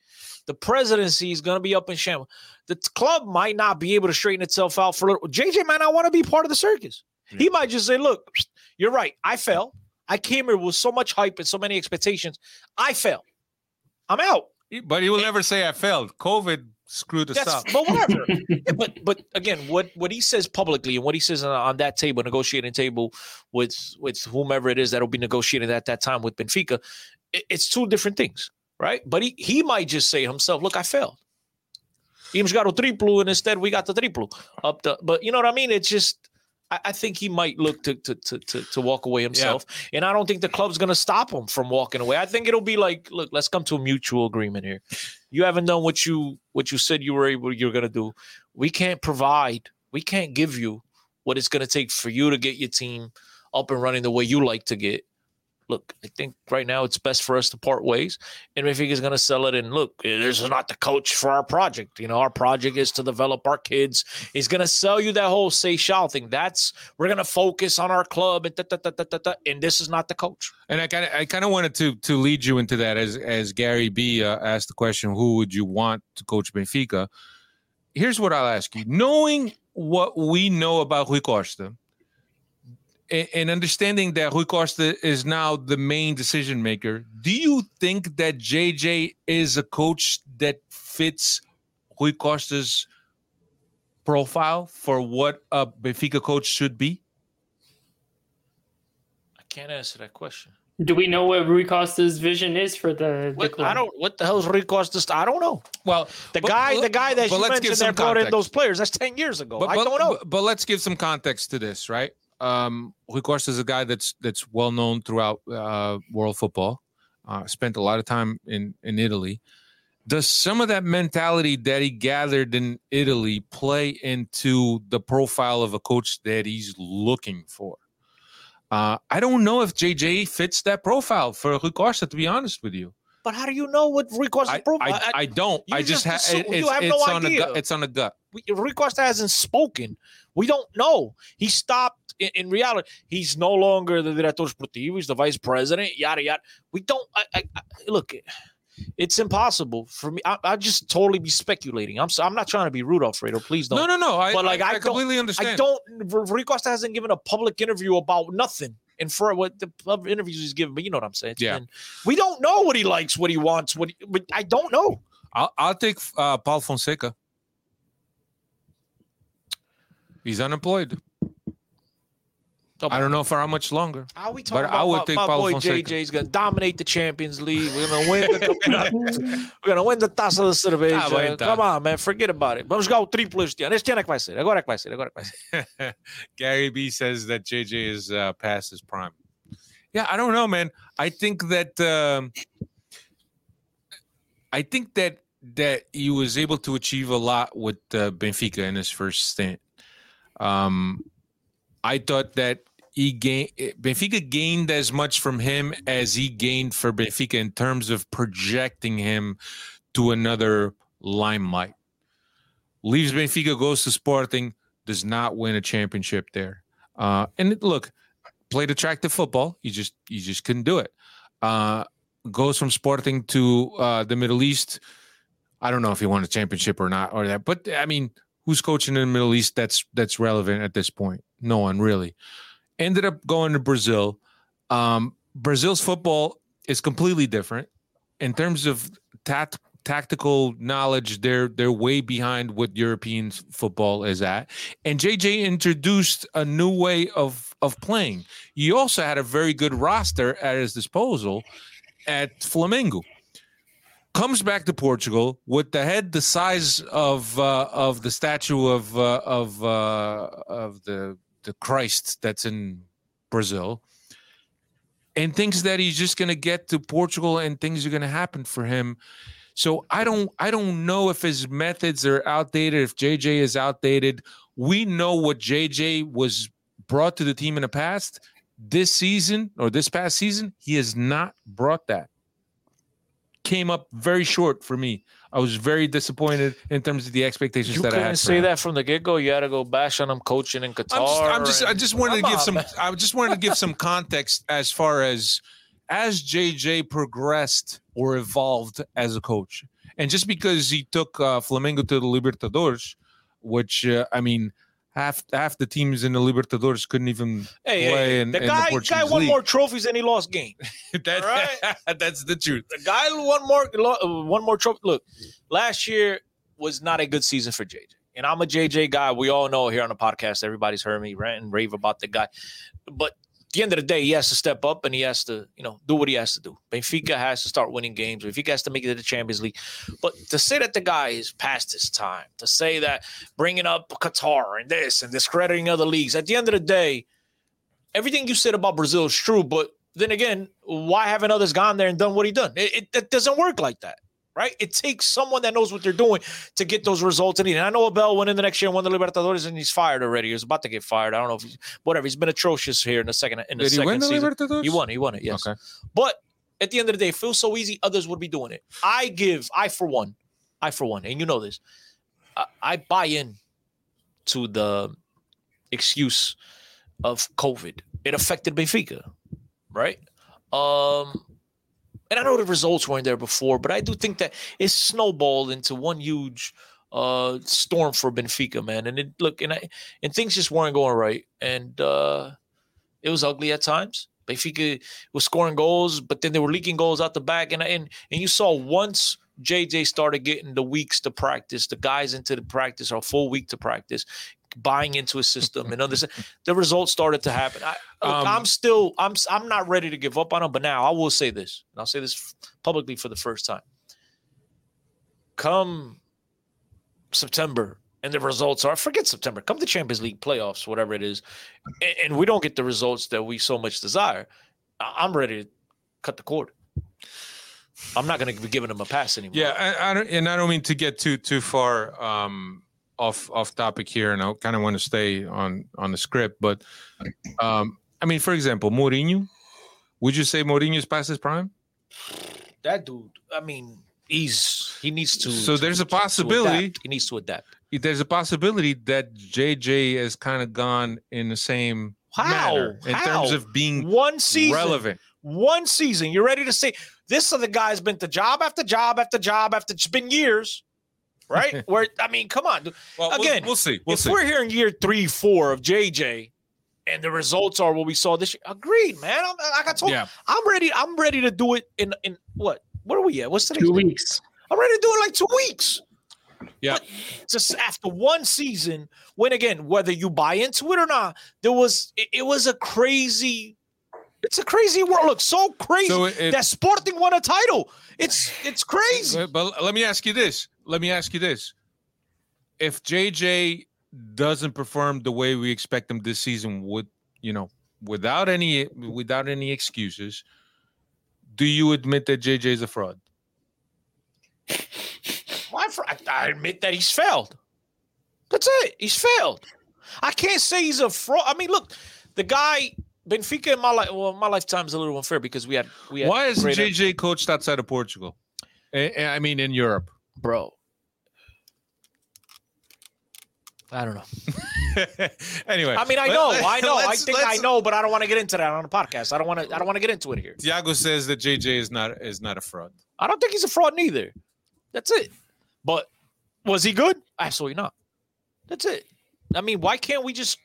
The presidency is going to be up in shambles. The club might not be able to straighten itself out for a little. JJ might not want to be part of the circus. He might just say, "Look, [SNIFFS] you're right. I fell. I came here with so much hype and so many expectations. I fell. I'm out." But he will never say I failed. COVID screwed us up. but whatever. [LAUGHS] Yeah, but but again, what what he says publicly and what he says on, on that table, negotiating table with with whomever it is that'll be negotiating at that time with Benfica, it- it's two different things, right? But he he might just say himself, "Look, I failed. Eames got a triplo, and instead we got the triplo up the." But you know what I mean? It's just. I I think he might look to to to to, to walk away himself, and I don't think the club's going to stop him from walking away. I think it'll be like, look, let's come to a mutual agreement here. You haven't done what you what you said you were able you're going to do. We can't provide, we can't give you what it's going to take for you to get your team up and running the way you like to get. Look, I think right now it's best for us to part ways. And Benfica is going to sell it. And look, this is not the coach for our project. You know, our project is to develop our kids. He's going to sell you that whole Seixal thing. That's we're going to focus on our club and da, da, da, and this is not the coach. And I kind of I kind of wanted to to lead you into that as as Gary B uh, asked the question, who would you want to coach Benfica? Here's what I'll ask you: knowing what we know about Rui Costa, and understanding that Rui Costa is now the main decision maker, do you think that JJ is a coach that fits Rui Costa's profile for what a Benfica coach should be? I can't answer that question. Do we know what Rui Costa's vision is for the, the What, club? I don't. What the hell is Rui Costa's? I don't know. Well, The but- guy, but- the guy that you mentioned some that brought in those players, that's ten years ago. But, I but- don't know. But, but let's give some context to this, right? Um, Rui Costa is a guy that's that's well known throughout uh, world football. Uh, spent a lot of time in in Italy. Does some of that mentality that he gathered in Italy play into the profile of a coach that he's looking for? Uh, I don't know if JJ fits that profile for Rui Costa, to be honest with you. But how do you know what Rui Costa I, proved? I, I don't. I just, just have assume- it's, have it's no on idea. gut. It's on the gut. we, Rui Costa hasn't spoken. We don't know. He stopped. In, in reality, he's no longer the director sportivo. He's the vice president. Yada yada. We don't. I, I, I, look, it's impossible for me. I, I just totally be speculating. I'm. so- I'm not trying to be rude, Alfredo. Please don't. No, no, no. I, But, like, I, I I don't- completely I don't. Rui Costa hasn't given a public interview about nothing. And for what the public interviews he's given, but you know what I'm saying. It's Yeah. been- we don't know what he likes, what he wants, what. He, but I don't know. I'll, I'll take uh, Paulo Fonseca. He's unemployed. I don't know for how much longer. How we talking But about I would my, take my Paulo boy Fonseca. JJ's gonna dominate the Champions League. We're gonna win the. [LAUGHS] We're gonna win the Taça da Cerveja. Ah, vai, tá. Come on, man, forget about it. Vamos jogar o triplo este ano. Este ano é que vai ser. Agora é que vai ser. Agora é que vai ser. [LAUGHS] Gary B says that JJ is uh, past his prime. Yeah, I don't know, man. I think that um, I think that that he was able to achieve a lot with uh, Benfica in his first stint. Um, I thought that he gained Benfica gained as much from him as he gained for Benfica in terms of projecting him to another limelight. Leaves Benfica, goes to Sporting, does not win a championship there. Uh, and look, played attractive football. You just you just couldn't do it. Uh, goes from Sporting to uh, the Middle East. I don't know if he won a championship or not or that, but I mean, who's coaching in the Middle East? That's that's relevant at this point. No one really. Ended up going to Brazil. Um, Brazil's football is completely different in terms of tat- tactical knowledge. They're they're way behind what European football is at. And JJ introduced a new way of of playing. He also had a very good roster at his disposal at Flamengo. Comes back to Portugal with the head the size of uh, of the statue of uh, of uh, of the the Christ that's in Brazil, and thinks that he's just going to get to Portugal and things are going to happen for him. So I don't I don't know if his methods are outdated, if JJ is outdated. We know what JJ was brought to the team in the past. This season or this past season, he has not brought that. Came up very short for me. I was very disappointed in terms of the expectations You that I couldn't had. for say him. that from the get go. You had to go bash on him coaching in Qatar. I'm just, I'm just I just wanted to give on, some man. I just wanted to give some context as far as as JJ progressed or evolved as a coach. And just because he took uh, Flamengo to the Libertadores, which uh, I mean half half the teams in the Libertadores couldn't even Hey, play hey, in, the in guy, the Portuguese guy won league. more trophies than he lost games. [LAUGHS] that, [LAUGHS] that's the truth. The guy won more, one more trophy. Look, last year was not a good season for JJ, and I'm a JJ guy. We all know here on the podcast. Everybody's heard me rant and rave about the guy, but the end of the day, he has to step up and he has to, you know, do what he has to do. Benfica has to start winning games. Benfica has to make it to the Champions League. But to say that the guy is past his time, to say that bringing up Qatar and this and discrediting other leagues, at the end of the day, everything you said about Brazil is true. But then again, why haven't others gone there and done what he done? It, it, it doesn't work like that, right? It takes someone that knows what they're doing to get those results. And I know Abel went in the next year and won the Libertadores, and he's fired already. He was about to get fired. I don't know if he's whatever. He's been atrocious here in the second in the Did he second win the season. Libertadores? He won. He won it. Yes. Okay. But at the end of the day, it feels so easy. Others would be doing it. I give, I for one, I for one, and you know this, I, I buy in to the excuse of COVID. It affected Benfica, right? Um, and I know the results weren't there before, but I do think that it snowballed into one huge uh storm for Benfica, man. And it look and I and things just weren't going right, and uh it was ugly at times. Benfica was scoring goals, but then they were leaking goals out the back, and and and you saw once JJ started getting the weeks to practice, the guys into the practice or full week to practice, buying into a system and others, [LAUGHS] the results started to happen. I, look, Um, I'm still I'm I'm not ready to give up on him, but now I will say this, and I'll say this publicly for the first time. Come September and the results are forget September. Come the Champions League playoffs, whatever it is, and, and we don't get the results that we so much desire. I- I'm ready to cut the cord. I'm not going to be giving him a pass anymore. Yeah, I, I don't, and I don't mean to get too too far um, off off topic here, and I kind of want to stay on on the script. But um, I mean, for example, Mourinho. Would you say Mourinho's past his prime? that dude. I mean, he's he needs to. So there's a to- to possibility- he needs to adapt. There's a possibility that JJ has kind of gone in the same How? manner in How? terms of being One season, relevant. One season. You're ready to say this other guy's been to job after job after job after it's been years, right? [LAUGHS] Where I mean, come on. dude. Well, we'll- Again, we'll, see. We'll if see. we're here in year three, four of JJ, and the results are what we saw this year, agreed, man. I'm, like I told, Yeah. I'm ready. I'm ready to do it in in what? What are we at? What's the Two weeks. I'm ready to do it in like two weeks. Yeah. Just after one season, when again, whether you buy into it or not, there was it, it was a crazy. It's a crazy world. Look, so crazy So if- that Sporting won a title. It's it's crazy. But, but let me ask you this. Let me ask you this. If JJ doesn't perform the way we expect him this season, would you know, without any without any excuses, do you admit that JJ is a fraud? Why for, I, admit that he's failed. That's it. He's failed. I can't say he's a fraud. I mean, look, the guy Benfica in my life. Well, my lifetime's a little unfair because we had we had Why isn't JJ coached outside of Portugal? I, I mean, in Europe. Bro? I don't know. [LAUGHS] anyway, I mean, I know, let- I know, I think I know, but I don't want to get into that on the podcast. I don't want to. I don't want to get into it here. Thiago says that JJ is not is not a fraud. I don't think he's a fraud neither. That's it. But was he good? Absolutely not. That's it. I mean, why can't we just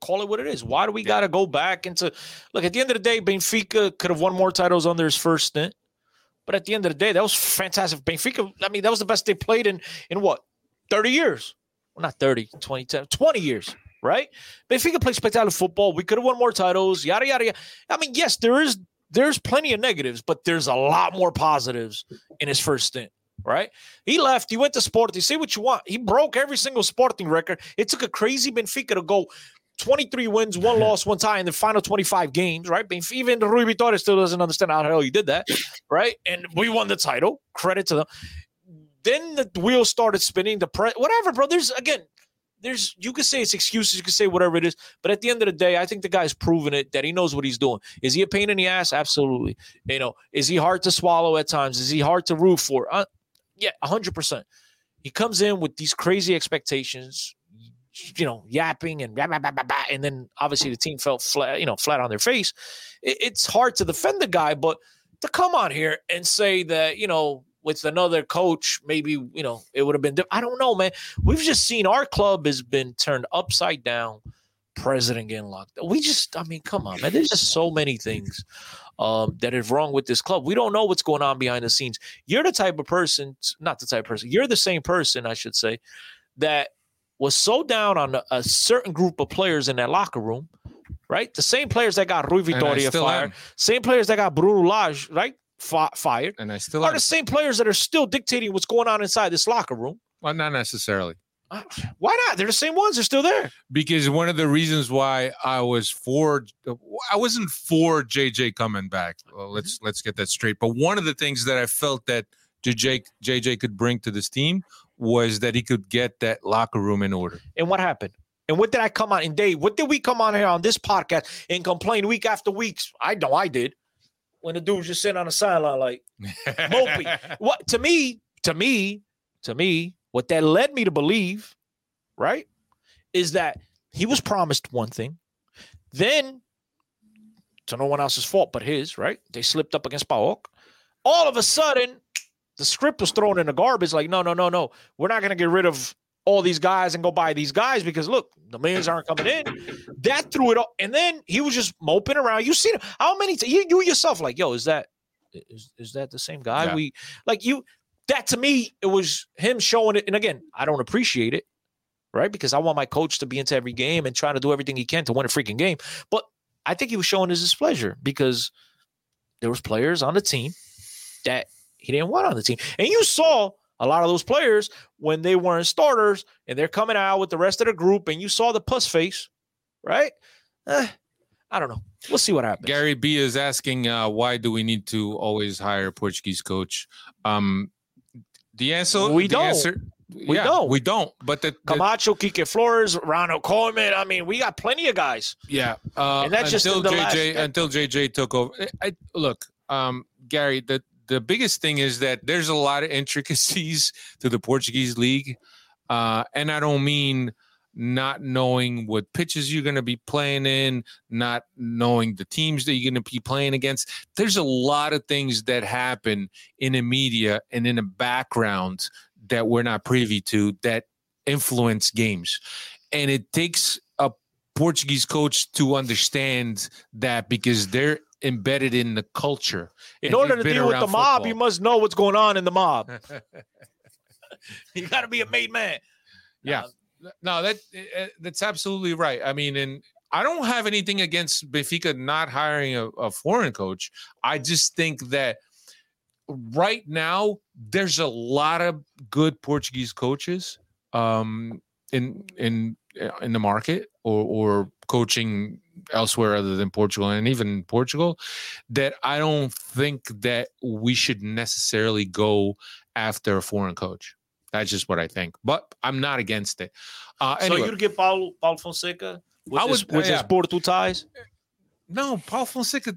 call it what it is? Why do we got to go back into look? At the end of the day, Benfica could have won more titles under his first stint. But at the end of the day, that was fantastic. Benfica, I mean, that was the best they played in in what 30 years. Well, not 30, 20, 10, 20 years, right? Benfica played spectacular football. We could have won more titles, yada yada yada. I mean, yes, there is there's plenty of negatives, but there's a lot more positives in his first stint, right? He left, he went to Sporting. Say what you want. He broke every single Sporting record. It took a crazy Benfica to go 23 wins, one [LAUGHS] loss, one tie in the final 25 games, right? Even Rui Vitória still doesn't understand how the hell he did that, [CLEARS THROAT] right? And we won the title. Credit to them. Then the wheels started spinning. The pre- whatever, bro. There's again, there's you could say it's excuses, you could say whatever it is, but at the end of the day, I think the guy's proven it that he knows what he's doing. Is he a pain in the ass? Absolutely. You know, is he hard to swallow at times? Is he hard to root for? Uh, yeah, hundred percent. He comes in with these crazy expectations, you know, yapping and blah, blah, blah, and then obviously the team felt flat, you know, flat on their face. It, it's hard to defend the guy, but to come on here and say that you know with another coach, maybe you know it would have been. I don't know, man. We've just seen our club has been turned upside down. President getting locked. We just, I mean, come on, man. There's just so many things um, that is wrong with this club. We don't know what's going on behind the scenes. You're the type of person, not the type of person. You're the same person, I should say, that was so down on a, a certain group of players in that locker room, right? The same players that got Rui Vitoria fired, am. same players that got Bruno Lage, right? Fi- fired And I still are am. the same players that are still dictating what's going on inside this locker room. Well, not necessarily. Uh, Why not? They're the same ones. They're still there. because one of the reasons why I was for I wasn't for JJ coming back. Well, let's let's get that straight. But one of the things that I felt that JJ JJ could bring to this team was that he could get that locker room in order. And what happened? And what did I come on? And Dave, what did we come on here on this podcast and complain week after week? I know I did. When the dude was just sitting on the sideline like mopey. [LAUGHS] what to me, to me, to me, what that led me to believe, right, is that he was promised one thing, then to no one else's fault but his, right? They slipped up against PAOK. All of a sudden, the script was thrown in the garbage. Like, no, no, no, no. We're not going to get rid of all these guys and go buy these guys because look, the millions aren't coming in. That threw it up. And then he was just moping around. You see how many t- you, you yourself like, yo, is that is, is that the same guy? Yeah. We like you that to me, it was him showing it. And again, I don't appreciate it, right? Because I want my coach to be into every game and trying to do everything he can to win a freaking game. But I think he was showing his displeasure because there was players on the team that he didn't want on the team. And you saw a lot of those players when they weren't starters and they're coming out with the rest of the group and you saw the puss face, right? Eh, I don't know. We'll see what happens. Gary B is asking uh, why do we need to always hire a Portuguese coach? Um, the answer We the don't. Answer, We yeah, don't. We don't. But the, the Camacho, Quique Flores, Ronald Koeman. I mean, we got plenty of guys. Yeah, uh, And that's just until JJ last- until JJ took over. I, I- look, um, Gary, the the biggest thing is that there's a lot of intricacies [LAUGHS] to the Portuguese league, uh, and I don't mean not knowing what pitches you're going to be playing in, not knowing the teams that you're going to be playing against. There's a lot of things that happen in the media and in the background that we're not privy to that influence games. And it takes a Portuguese coach to understand that because they're embedded in the culture. In order to deal with the mob, football. you must know what's going on in the mob. [LAUGHS] you got to be a made man. Yeah. No, that uh, that's absolutely right. I mean, and I don't have anything against Benfica not hiring a, a foreign coach. I just think that right now there's a lot of good Portuguese coaches um, in in uh, in the market or or coaching elsewhere other than Portugal and even Portugal that I don't think that we should necessarily go after a foreign coach. That's just what I think. But I'm not against it. Uh, So you'd get Paulo, Paulo Fonseca with, I his, would- with yeah. his Porto ties? no, Paulo Fonseca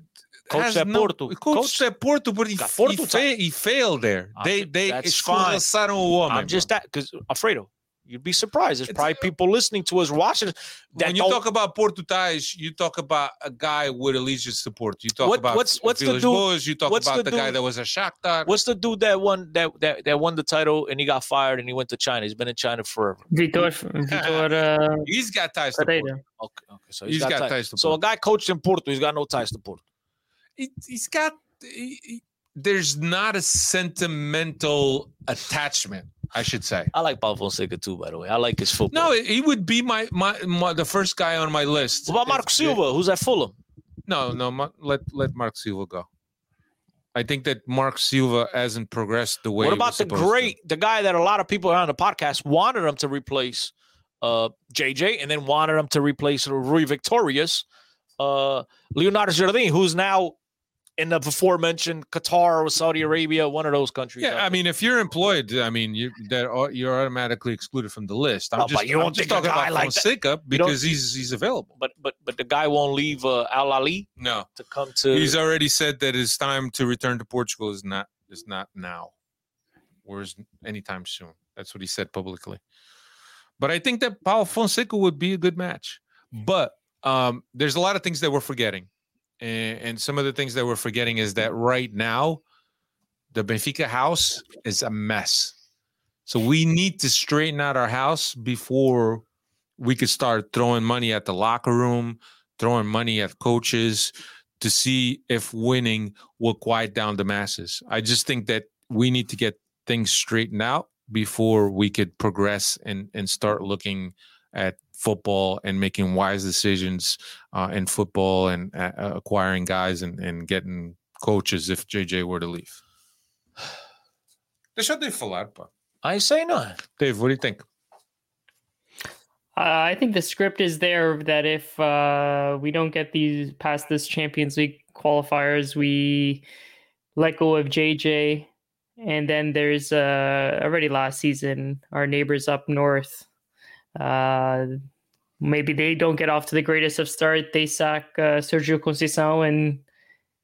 Coach at no, Porto. Coach, at Porto, but he, Got he, fa- he failed there. Ah, they they that's fine. escorraçaram o homem. I'm just that because Alfredo, you'd be surprised. There's It's- probably people listening to us watching that when you talk about Porto ties, you talk about a guy with allegiance to Porto. You talk What- about what's- what's the dude- Boas, You talk what's about the the, guy dude- that was a Shakhtar. What's the dude that won that, that that won the title and he got fired and he went to China? He's been in China forever. Vitor, [LAUGHS] Vitor uh, He's got ties to Porto. Okay, okay. So He's got ties to So a guy coached in Porto, he's got no ties to Porto. He, he's got. he- he- there's not a sentimental attachment, I should say. I like Paulo Fonseca too, by the way. I like his football. No, he would be my, my my the first guy on my list. what about Marco Silva, who's at Fulham? No, no, let let Mark Silva go. I think that Mark Silva hasn't progressed the way. What about the supposed to. great, the guy that a lot of people on the podcast wanted him to replace uh, JJ and then wanted him to replace Rui Vitória, uh, Leonardo Jardim, who's now in the before mentioned Qatar or Saudi Arabia, one of those countries. Yeah, I mean, if you're employed, I mean, you that you're automatically excluded from the list. I'm but just, you I'm don't just talking guy about like that- Fonseca don't- because he's he's available. but but but the guy won't leave uh, Al Ali No, to come to. he's already said that his time to return to Portugal is not is not now, or is anytime soon. That's what he said publicly. But I think that Paulo Fonseca would be a good match. But um, there's a lot of things that we're forgetting, and, and some of the things that we're forgetting is that right now, the Benfica house is a mess. So we need to straighten out our house before we could start throwing money at the locker room, throwing money at coaches to see if winning will quiet down the masses. I just think that we need to get things straightened out before we could progress and and start looking at football and making wise decisions uh, in football and uh, uh, acquiring guys and, and getting coaches if JJ were to leave. Deixa eu te falar, pá. I say saying nothing. Dave, what do you think? Uh, I think the script is there that if uh, we don't get these past this Champions League qualifiers, we let go of JJ, and then there's uh, already last season our neighbors up north. Maybe they don't get off to the greatest of start. They sack uh, Sergio Conceição, and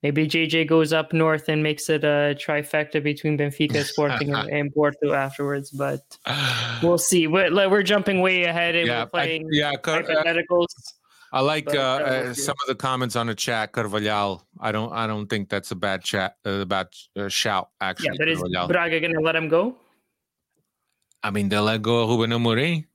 maybe JJ goes up north and makes it a trifecta between Benfica, [LAUGHS] Sporting, and, and Porto afterwards. But [SIGHS] we'll see. We're, we're jumping way ahead, and Yeah, we're I- playing yeah, Car- uh, hypotheticals. I like But, uh, uh, uh, some of the comments on the chat. Carvalhal, I don't, I don't think that's a bad chat, uh, bad uh, shout. Yeah, Actually, but is Carvalhal. Braga going to let him go? I mean, they let go of Ruben Amorim.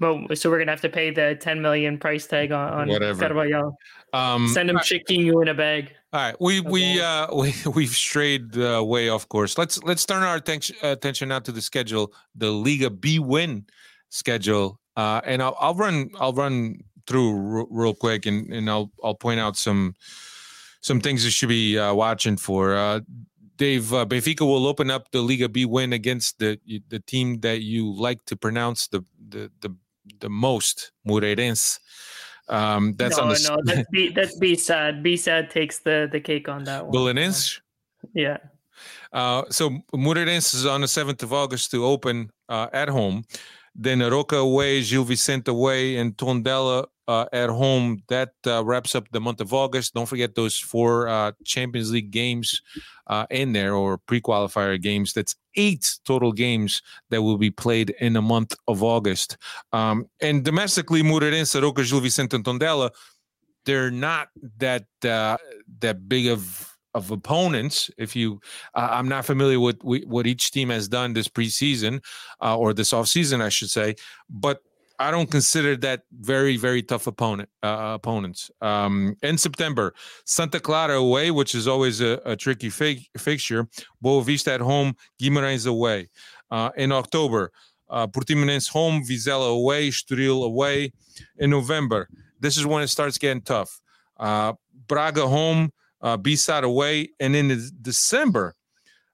But so we're gonna have to pay the 10 million price tag on, on Whatever. Um, Send him chiquinho in a bag. All right, we we uh, [LAUGHS] we we've strayed uh, way off course. Let's let's turn our attention attention now to the schedule, the Liga bwin schedule, uh, and I'll I'll run I'll run through r- real quick, and and I'll I'll point out some some things you should be uh, watching for. Uh, Dave uh, Benfica will open up the Liga bwin against the the team that you like to pronounce the the the, the most, Moreirense. Um, that's no, on the no, that's [LAUGHS] B, that's B sad. B sad takes the the cake on that one. Belenenses. Yeah. Uh, so Moreirense is on the 7th of August to open uh, at home. Then Roca away, Gil Vicente away, and Tondela uh, at home. That uh, wraps up the month of August. Don't forget those four uh, Champions League games uh, in there or pre-qualifier games. That's eight total games that will be played in the month of August. Um, and domestically, Moreirense, Arouca, Gil Vicente, and Tondela, they're not that uh, that big of of opponents. If you, uh, I'm not familiar with what each team has done this preseason uh, or this offseason, I should say, but I don't consider that very, very tough opponent uh, opponents. Um, in September, Santa Clara away, which is always a, a tricky fi- fixture. Boavista at home, Guimarães away. Uh, in October, uh, Portimonense home, Vizela away, Estoril away. In November, this is when it starts getting tough. Uh, Braga home, uh, B-SAD away, and in December,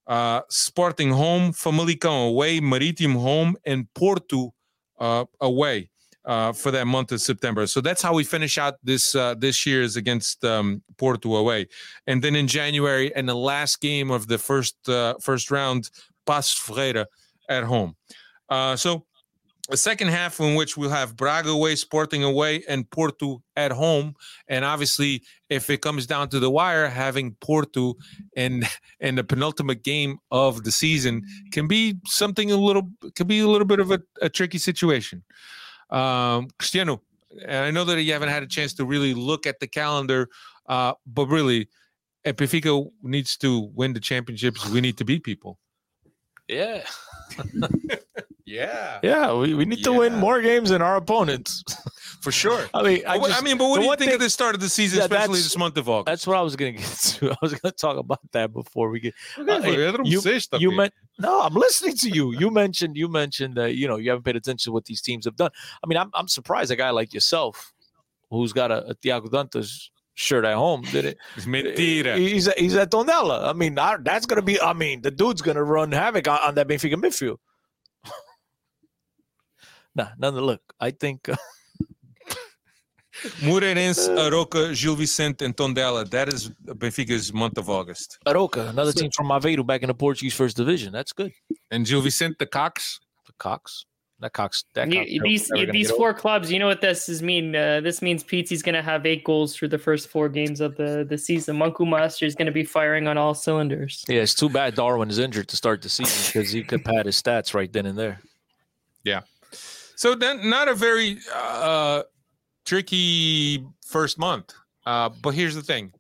uh, Sporting home, Famalicão away, Marítimo home, and Porto uh, away uh, for that month of September. So that's how we finish out this uh, this year's against um, Porto away, and then in January, and the last game of the first uh, first round, Paços Ferreira at home. Uh, so a second half in which we'll have Braga away, Sporting away, and Porto at home. And obviously, if it comes down to the wire, having Porto in in the penultimate game of the season can be something a little can be a little bit of a, a tricky situation. Um, Cristiano, and I know that you haven't had a chance to really look at the calendar, uh, but really, if Benfica needs to win the championships, we need to beat people. Yeah. [LAUGHS] yeah. Yeah, we, we need Yeah. to win more games than our opponents. [LAUGHS] For sure. [LAUGHS] I mean, I, just, I mean, but what do you think thing- of the start of the season, Yeah, especially this month of August? That's what I was going [LAUGHS] to get to. I was going to talk about that before we get. Okay, Uh, well, eu não you, you meant no. I'm listening to you. You mentioned you mentioned that you know you haven't paid attention to what these teams have done. I mean, I'm I'm surprised a guy like yourself, who's got a, a Thiago Dantas shirt at home, did it? Mentira. He's at, he's at Tondela. I mean, that's gonna be. I mean, the dude's gonna run havoc on, on that Benfica midfield. Nah, none. Look, I think. Uh, Moreirense, Arouca, Gil Vicente, and Tondela. That is Benfica's month of August. Arouca, another team from Aveiro back in the Portuguese First Division. That's good. And Gil Vicente, the Cox. The Cox. That Cox. That Cox never- these these four old. clubs, you know what this is mean? Uh, this means Pizzi's going to have eight goals through the first four games of the, the season. Munku Master is going to be firing on all cylinders. Yeah, it's too bad Darwin is injured to start the season because he could pad his stats right then and there. Yeah. So then, not a very uh, tricky first month. Uh, but here's the thing: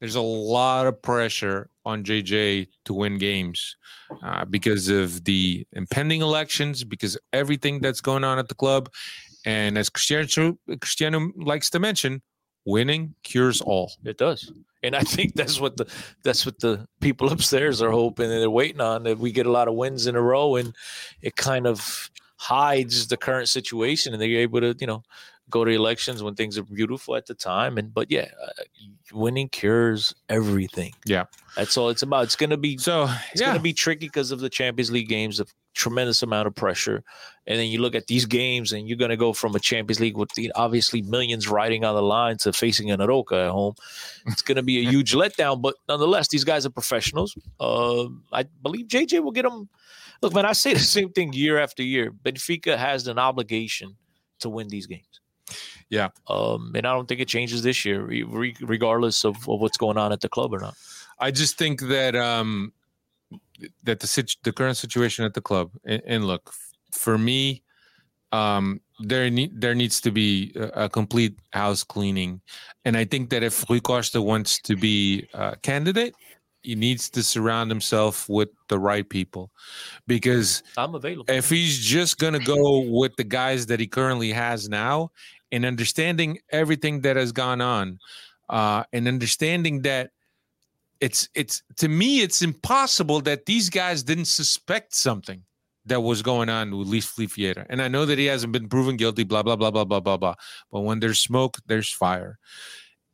there's a lot of pressure on JJ to win games uh, because of the impending elections, because everything that's going on at the club, and as Cristiano, Cristiano likes to mention, winning cures all. It does. And I think that's what the that's what the people upstairs are hoping and they're waiting on that we get a lot of wins in a row and it kind of hides the current situation and they're able to, you know, go to elections when things are beautiful at the time and but yeah, uh, winning cures everything. Yeah. That's all it's about. It's going to be So it's yeah, going to be tricky because of the Champions League games, a tremendous amount of pressure. And then you look at these games, and you're going to go from a Champions League with the, obviously millions riding on the line to facing an Arouca at home. [LAUGHS] It's going to be a huge letdown, but nonetheless, these guys are professionals. Uh, I believe JJ will get them. Look, man, I say the same thing year after year. Benfica has an obligation to win these games. Yeah. Um, and I don't think it changes this year, re- re- regardless of, of what's going on at the club or not. I just think that um that the situ- the current situation at the club and, and look for me um there need there needs to be a, a complete house cleaning and I think that if Rui Costa wants to be a candidate he needs to surround himself with the right people because I'm available. if he's just going to go with the guys that he currently has now and understanding everything that has gone on uh, and understanding that it's it's to me it's impossible that these guys didn't suspect something that was going on with Luis Filipe Vieira. And I know that he hasn't been proven guilty, blah, blah, blah, blah, blah, blah, blah. But when there's smoke, there's fire.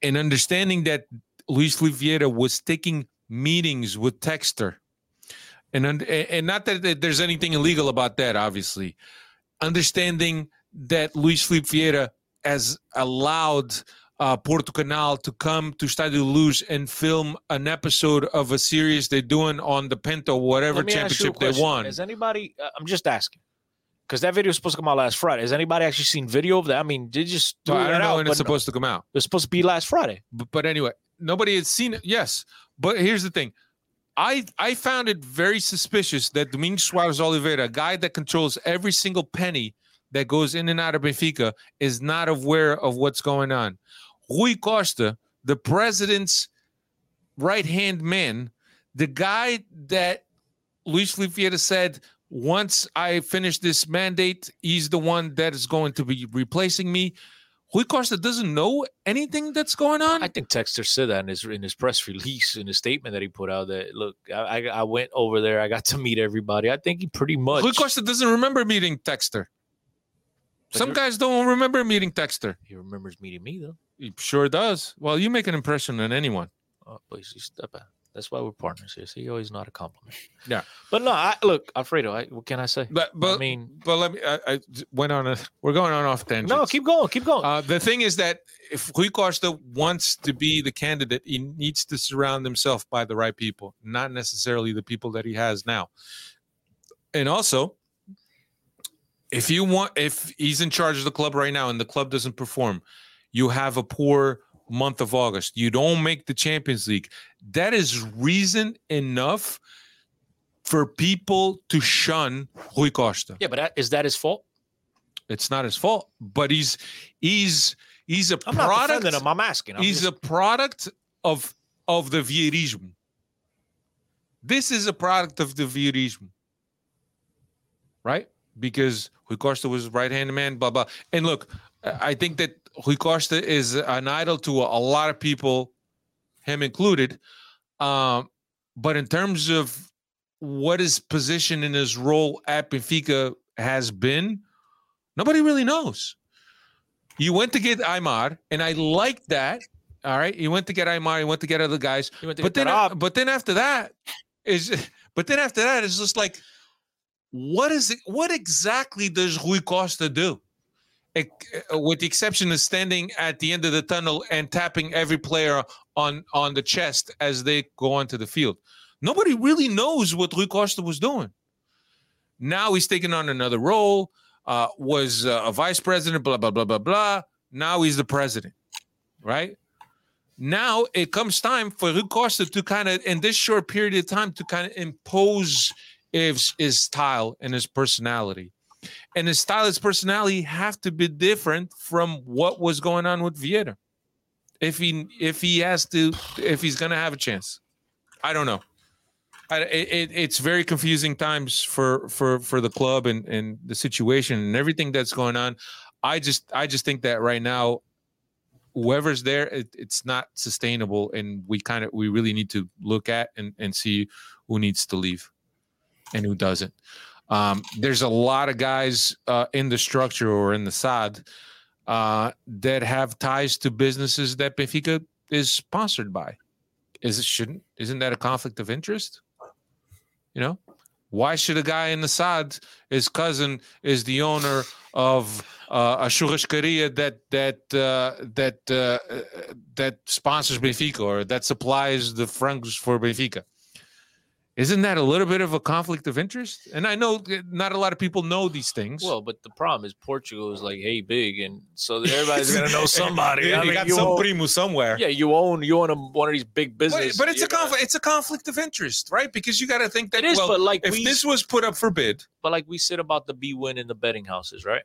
And understanding that Luis Filipe Vieira was taking meetings with Textor and and not that there's anything illegal about that obviously understanding that luis felipe vieira has allowed uh, porto canal to come to Stadio Luz and film an episode of a series they're doing on the Pinto whatever Let me ask you a championship they won Has anybody? uh, I'm just asking. Because that video was supposed to come out last Friday. Has anybody actually seen video of that? I mean, they just I don't know out, when it's supposed to come out. It was supposed to be last Friday. But, but anyway, nobody had seen it. Yes, but here's the thing. I I found it very suspicious that Domingos Soares Oliveira, a guy that controls every single penny that goes in and out of Benfica, is not aware of what's going on. Rui Costa, the president's right hand man, the guy that Luis Felipe said, once I finish this mandate, he's the one that is going to be replacing me. Rui Costa doesn't know anything that's going on. I think Textor said that in his in his press release in his statement that he put out. That look, I, I went over there. I got to meet everybody. I think he pretty much. Rui Costa doesn't remember meeting Textor. But Some guys don't remember meeting Textor. He remembers meeting me though. He sure does. Well, you make an impression on anyone. Oh, please, step back. That's why we're partners here. See, always not a compliment. Yeah. But no, I look, Alfredo. I, what can I say? But but I mean, but let me. I, I went on a. We're going on off tangent. no, keep going, keep going. Uh, the thing is that if Rui Costa wants to be the candidate, he needs to surround himself by the right people, not necessarily the people that he has now. And also, if you want, if he's in charge of the club right now and the club doesn't perform, you have a poor month of August. You don't make the Champions League. That is reason enough for people to shun Rui Costa. yeah, but uh, is that his fault? It's not his fault, but he's he's he's a I'm not product. defending him. I'm asking. I'm he's just- a product of of the Vieirismo. This is a product of the Vieirismo, right? Because Rui Costa was right hand man, blah blah. And look, I I think that Rui Costa is an idol to a, a lot of people, him included. Um, but in terms of what his position in his role at Benfica has been, nobody really knows. You went to get Aimar, and I liked that. All right, you went to get Aimar, you went to get other guys, You went to but then, but then after that is, [LAUGHS] but then after that it's just like, what is it? What exactly does Rui Costa do? Uh, With the exception of standing at the end of the tunnel and tapping every player on on the chest as they go onto the field, nobody really knows what Rui Costa was doing. Now he's taking on another role. Uh, was uh, a vice president, blah blah blah blah blah. Now he's the president, right? Now it comes time for Rui Costa to kind of, in this short period of time, to kind of impose his, his style and his personality. And his style, his personality have to be different from what was going on with Vieira. If he if he has to, if he's gonna have a chance, I don't know. I, it, it- it's very confusing times for for for the club and and the situation and everything that's going on. I just I just think that right now whoever's there it, it's not sustainable and we kind of we really need to look at and, and see who needs to leave and who doesn't um, there's a lot of guys uh, in the structure or in the sad uh, that have ties to businesses that benfica is sponsored by is it shouldn't isn't that a conflict of interest you know why should a guy in the sad his cousin is the owner of uh, a churrascaria that that uh, that uh, that sponsors Benfica or that supplies the francs for Benfica. Isn't that a little bit of a conflict of interest? And I know not a lot of people know these things. Well, but the problem is Portugal is like, hey, big, and so [LAUGHS] everybody's gonna know somebody. You I mean, got you some own- primo somewhere. yeah, you own you own a, one of these big businesses. but it's a conflict. It's a conflict of interest, right? Because you got to think that. It is, well, but like if we, this was put up for bid, but like we said about the bwin in the betting houses, right?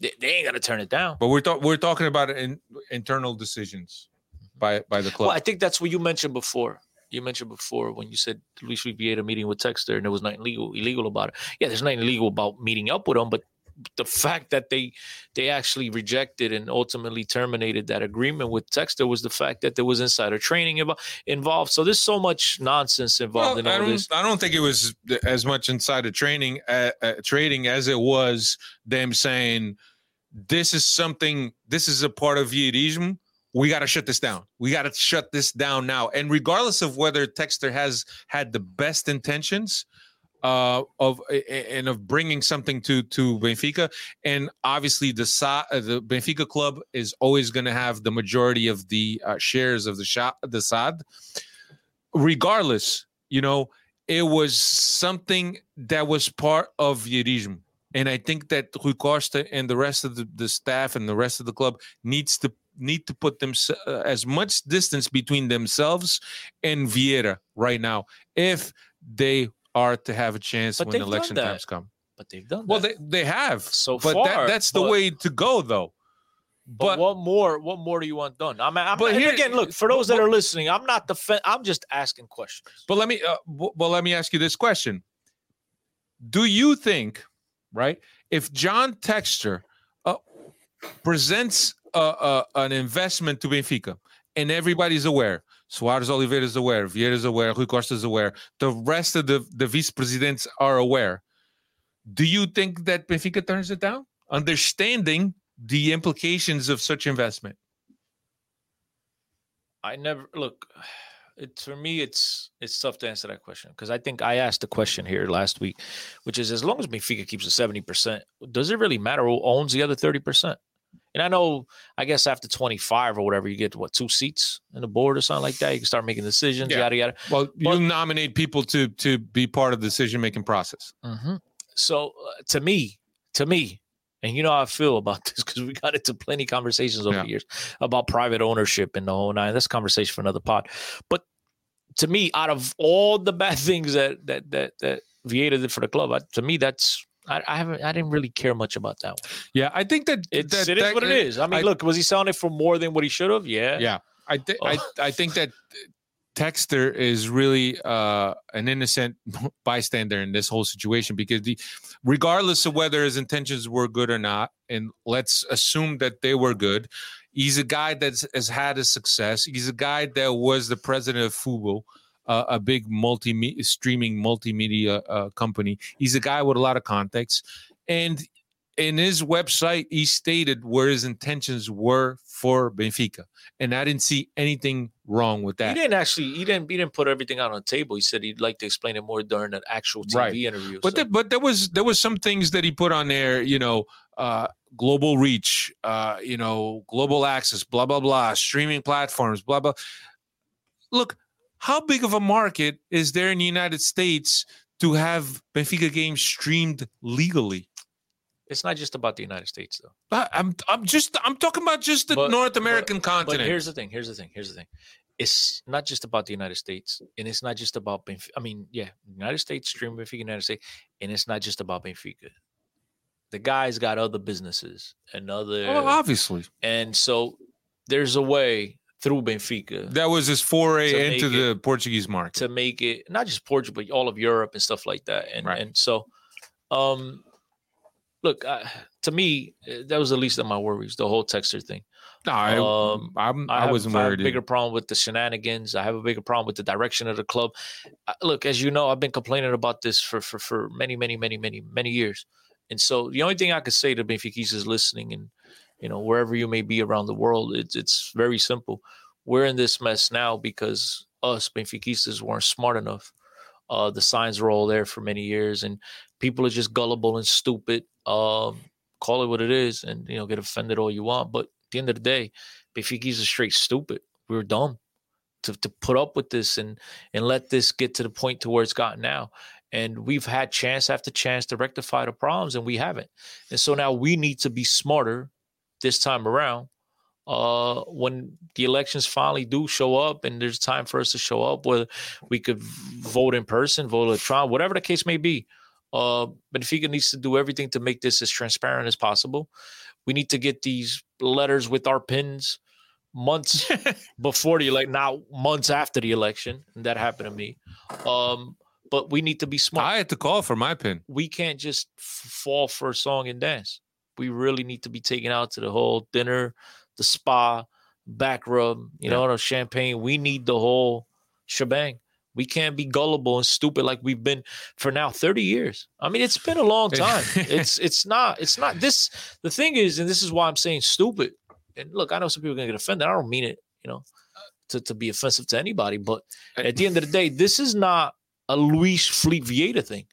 They, they ain't gonna turn it down. but we're we're talking about in, internal decisions mm-hmm. by by the club. Well, I think that's what you mentioned before. You mentioned before when you said Luis Riviera meeting with Textor and there was nothing illegal illegal about it. Yeah, there's nothing illegal about meeting up with him, but the fact that they they actually rejected and ultimately terminated that agreement with Textor was the fact that there was insider training invo- involved. So there's so much nonsense involved in I all don't, this. I don't think it was as much insider training, uh, uh, trading as it was them saying, "This is something. This is a part of Vieirismo. We got to shut this down. We got to shut this down now." And regardless of whether Textor has had the best intentions uh, of and of bringing something to to Benfica, and obviously the Sa- uh, the Benfica club is always going to have the majority of the uh, shares of the shop the SAD. Regardless, you know, it was something that was part of Vieirismo. And I think that Rui Costa and the rest of the, the staff and the rest of the club needs to need to put them uh, as much distance between themselves and Vieira right now if they are to have a chance But when election times come. But they've done Well, that. they, they have so but far. that, that's the but- way to go though. But, But, what more? What more do you want done? I'm, I'm But here- again, look for those that are listening. I'm not defen- I'm just asking questions. but let me uh, well let me ask you this question: Do you think, right, if John Textor uh, presents an investment to Benfica and everybody's aware, Soares Oliveira is aware, Vieira is aware, Rui Costa is aware, the rest of the the vice presidents are aware. Do you think that Benfica turns it down, understanding the implications of such investment? I never look. For me. It's it's tough to answer that question because I think I asked the question here last week, which is as long as Benfica keeps the seventy percent, does it really matter who owns the other thirty percent? And I know, I guess after twenty five or whatever, you get what two seats in the board or something like that. You can start making decisions. Yeah. Yada yada. Well, you nominate people to to be part of the decision making process. Mm-hmm. So uh, to me, to me, and you know how I feel about [LAUGHS] this because we got into plenty conversations over Yeah. the years about private ownership and the whole nine. That's a conversation for another pod. But to me, out of all the bad [LAUGHS] things that that that that Vieira did for the club, I, to me, that's I, I haven't I didn't really care much about that one. Yeah, I think that It's that, it is that- what it is. I mean, look, was he selling it for more than what he should have? Yeah. Yeah, I think Oh. I I think that Textor is really uh, an innocent [LAUGHS] bystander in this whole situation because the, regardless of whether his intentions were good or not, and let's assume that they were good, he's a guy that has had a success. He's a guy that was the president of Fubo. Uh, a big multi streaming multimedia uh, company. He's a guy with a lot of context, and in his website, he stated where his intentions were for Benfica, and I didn't see anything wrong with that. He didn't actually. He didn't. He didn't put everything out on the table. He said he'd like to explain it more during an actual TV Right. interview. But so- there, but there was there was some things that he put on there, you know, uh, global reach, uh, you know, global access, blah blah blah, streaming platforms, blah blah. Look, how big of a market is there in the United States to have Benfica games streamed legally? it's not just about the United States, though. I- I'm I'm just I'm talking about just the But- North but- American continent. But here's the thing. Here's the thing. Here's the thing. It's not just about the United States, and it's not just about Benfica. I mean, yeah, United States stream Benfica, United States, and it's not just about Benfica. The guy's got other businesses and other, Oh, obviously, and so there's a way through Benfica that was his foray into make the Portuguese market. to make it not just Portugal, but all of Europe and stuff like that. And Right. and so, um, look, uh, to me, uh, that was the least of my worries. The whole Textor thing. No, I, Um, I'm, I, I, have, wasn't I have worried. a bigger problem with the shenanigans. I have a bigger problem with the direction of the club. Look, as you know, I've been complaining about this for for for many, many, many, many, many years. And so the only thing I could say to Benfica is listening, and you know wherever you may be around the world, it's it's very simple. We're in this mess now because us Benfiquistas weren't smart enough. Uh, the signs were all there for many years, and people are just gullible and stupid. Um, call it what it is, and you know get offended all you want. But at the end of the day, Benfica's are straight stupid. We were dumb to, to put up with this and and let this get to the point to where it's gotten now. And we've had chance after chance to rectify the problems, and we haven't. And so now we need to be smarter this time around. Uh, when the elections finally do show up, and there's time for us to show up, whether we could vote in person, vote electronic, whatever the case may be. Uh, Benfica needs to do everything to make this as transparent as possible. We need to get these letters with our pins months [LAUGHS] before the elect, not months after the election. And that happened to me. Um, but we need to be smart. I had to call for my pin. We can't just f- fall for a song and dance. We really need to be taken out to the whole dinner, the spa, back rub, you know, the champagne. We need the whole shebang. We can't be gullible and stupid like we've been for now 30 years. I mean, it's been a long time. [LAUGHS] it's it's not it's not this the thing is, and this is why I'm saying stupid. And look, I know some people are gonna get offended. I don't mean it, you know, to, to be offensive to anybody, but at the end of the day, this is not a Luis Filipe Vieira thing.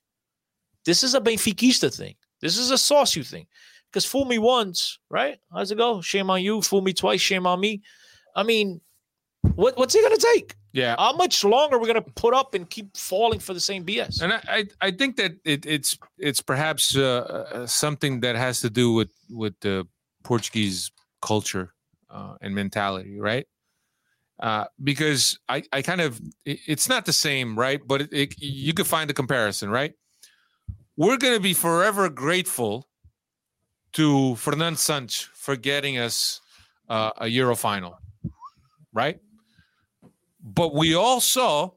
This is a Benfiquista thing. This is a sócio thing. Because fool me once, right? How's it go? Shame on you. Fool me twice. Shame on me. I mean, what what's it gonna take? Yeah. How much longer are we going to put up and keep falling for the same BS? And I, I, I think that it, it's it's perhaps uh, uh, something that has to do with with the Portuguese culture uh, and mentality, right? Uh, because I, I kind of it, it's not the same, right? But it, it, you could find a comparison, right? We're going to be forever grateful to Fernando Santos for getting us uh, a Euro final, right? But we all saw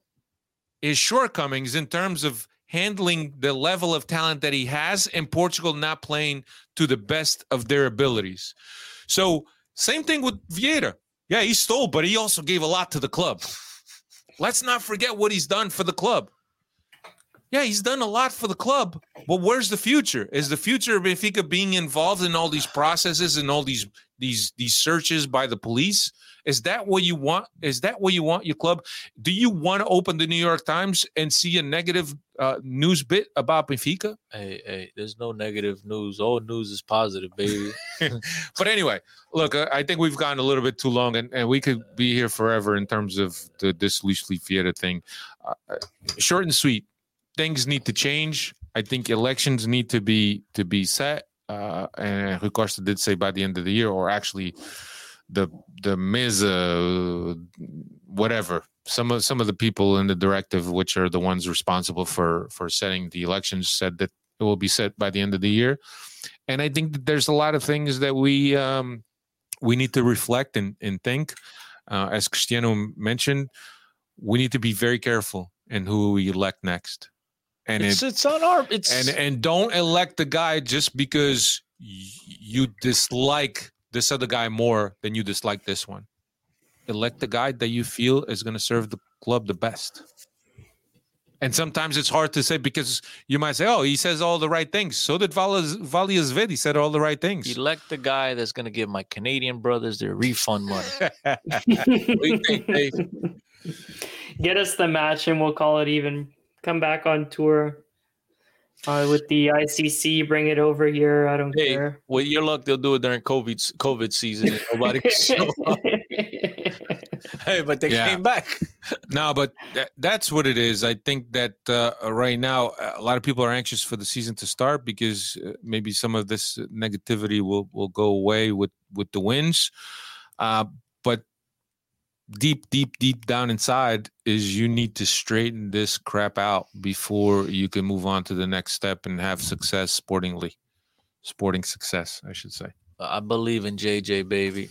his shortcomings in terms of handling the level of talent that he has and Portugal not playing to the best of their abilities. So, same thing with Vieira. Yeah, he stole, but he also gave a lot to the club. [LAUGHS] Let's not forget what he's done for the club. Yeah, he's done a lot for the club, but where's the future? Is the future of Benfica being involved in all these processes and all these these these searches by the police? Is that what you want? Is that what you want your club? Do you want to open the New York Times and see a negative uh, news bit about Benfica? Hey, hey, there's no negative news. All news is positive, baby. [LAUGHS] [LAUGHS] but anyway, look, uh, I think we've gone a little bit too long, and, and we could be here forever in terms of the this Luis Fiera thing. Uh, short and sweet. Things need to change. I think elections need to be to be set. Uh, and Rui Costa did say by the end of the year, or actually the the mesa whatever some of some of the people in the directive which are the ones responsible for for setting the elections said that it will be set by the end of the year and i think that there's a lot of things that we um we need to reflect and, and think uh, as cristiano mentioned we need to be very careful in who we elect next and it's, it, it's on our it's and and don't elect the guy just because y- you dislike this other guy more than you dislike this one. Elect the guy that you feel is going to serve the club the best. And sometimes it's hard to say because you might say, "Oh, he says all the right things." So did Valias Vid. He said all the right things. Elect the guy that's going to give my Canadian brothers their refund money. [LAUGHS] [LAUGHS] Get us the match, and we'll call it even. Come back on tour uh, with the ICC, bring it over here. I don't hey, care. With your luck, they'll do it during COVID COVID season. Nobody can [LAUGHS] show up. hey, but they Yeah. came back. [LAUGHS] no, but that, that's what it is. I think that uh, right now a lot of people are anxious for the season to start because uh, maybe some of this negativity will will go away with with the wins. Deep, deep, deep down inside is you need to straighten this crap out before you can move on to the next step and have success sportingly, sporting success, I should say. I believe in JJ, baby.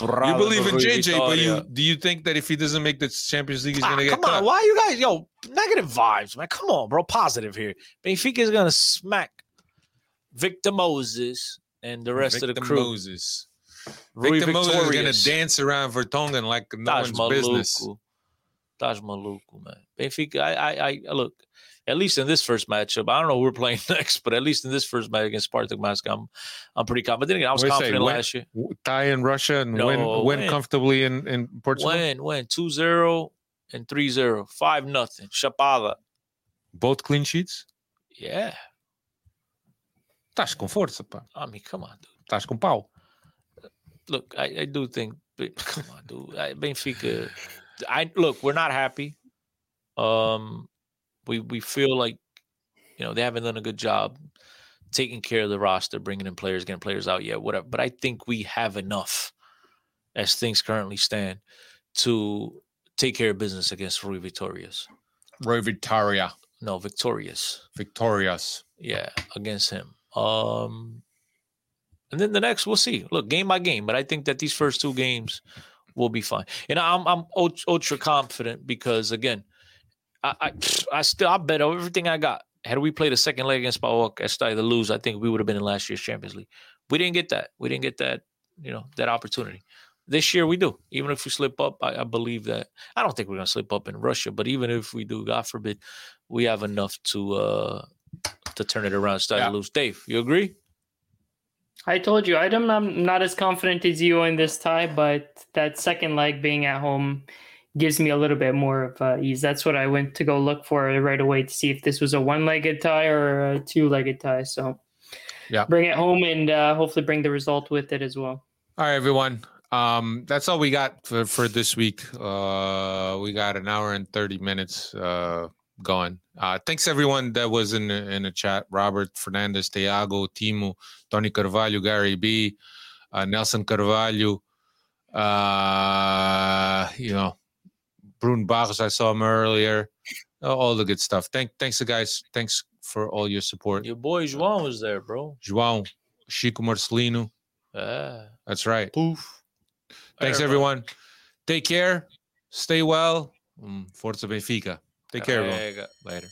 you believe in JJ, but you do you think that if he doesn't make the Champions League, he's Ah, going to get come cut? on, why you guys, yo, negative vibes, man? Come on, bro, positive here. Benfica is gonna smack Victor Moses and the rest of the crew. Moses. Rui Victor Moses is gonna dance around Vertonghen like no Taj one's business. Maluku. Taj Maluku, man. Benfica, I, I, I look. At least in this first matchup, I don't know who we're playing [LAUGHS] next, but at least in this first match against Spartak Moscow, I'm, I'm pretty confident. Again, I was What do say, confident win- last year. w- Tie in Russia and No, win win win. comfortably in, in Portugal. Win, win, 2-0 and 3-0, 5 nothing. Chapada. Both clean sheets. Yeah. Estás com força, pá. Ah, I mean, come on, dude. Estás com pau. Look, I, I do think, [LAUGHS] come on, dude. I, Benfica. I look, we're not happy. Um, we we feel like you know they haven't done a good job taking care of the roster, bringing in players, getting players out yet, whatever. But I think we have enough, as things currently stand, to take care of business against Rui Victorious. Roy Victoria. No, Victorious. Victorious. Yeah, against him. Um, and then the next, we'll see. Look, game by game, but I think that these first two games will be fine. And I'm I'm ultra confident because again, I I, I still I bet everything I got. Had we played a second leg against PAOK at Estádio da Luz, I think we would have been in last year's Champions League. We didn't get that. We didn't get that. You know that opportunity. This year we do. Even if we slip up, I, I believe that. I don't think we're gonna slip up in Russia, but even if we do, God forbid, we have enough to uh to turn it around, start to lose. Dave, you agree? I told you I'm not, as confident as you in this tie, but that second leg being at home gives me a little bit more of uh, ease. That's what I went to go look for right away to see if this was a one-legged tie or a two-legged tie. So Yeah. bring it home and uh, hopefully bring the result with it as well. All right, everyone. Um, that's all we got for, for this week. Uh, we got an hour and 30 minutes uh, going. Uh, thanks everyone that was in the, in the chat. Robert Fernandez, Tiago, Timo, Tony Carvalho, Gary B, uh, Nelson Carvalho, uh, you know, Brun Barros, I saw him earlier. All the good stuff. Thank, thanks, guys. Thanks for all your support. Your boy João was there, bro. João, Chico Marcelino. Yeah. That's right. Poof. Thanks, everyone. Take care. Stay well. Um, Forza Benfica. Take care, everyone. Later.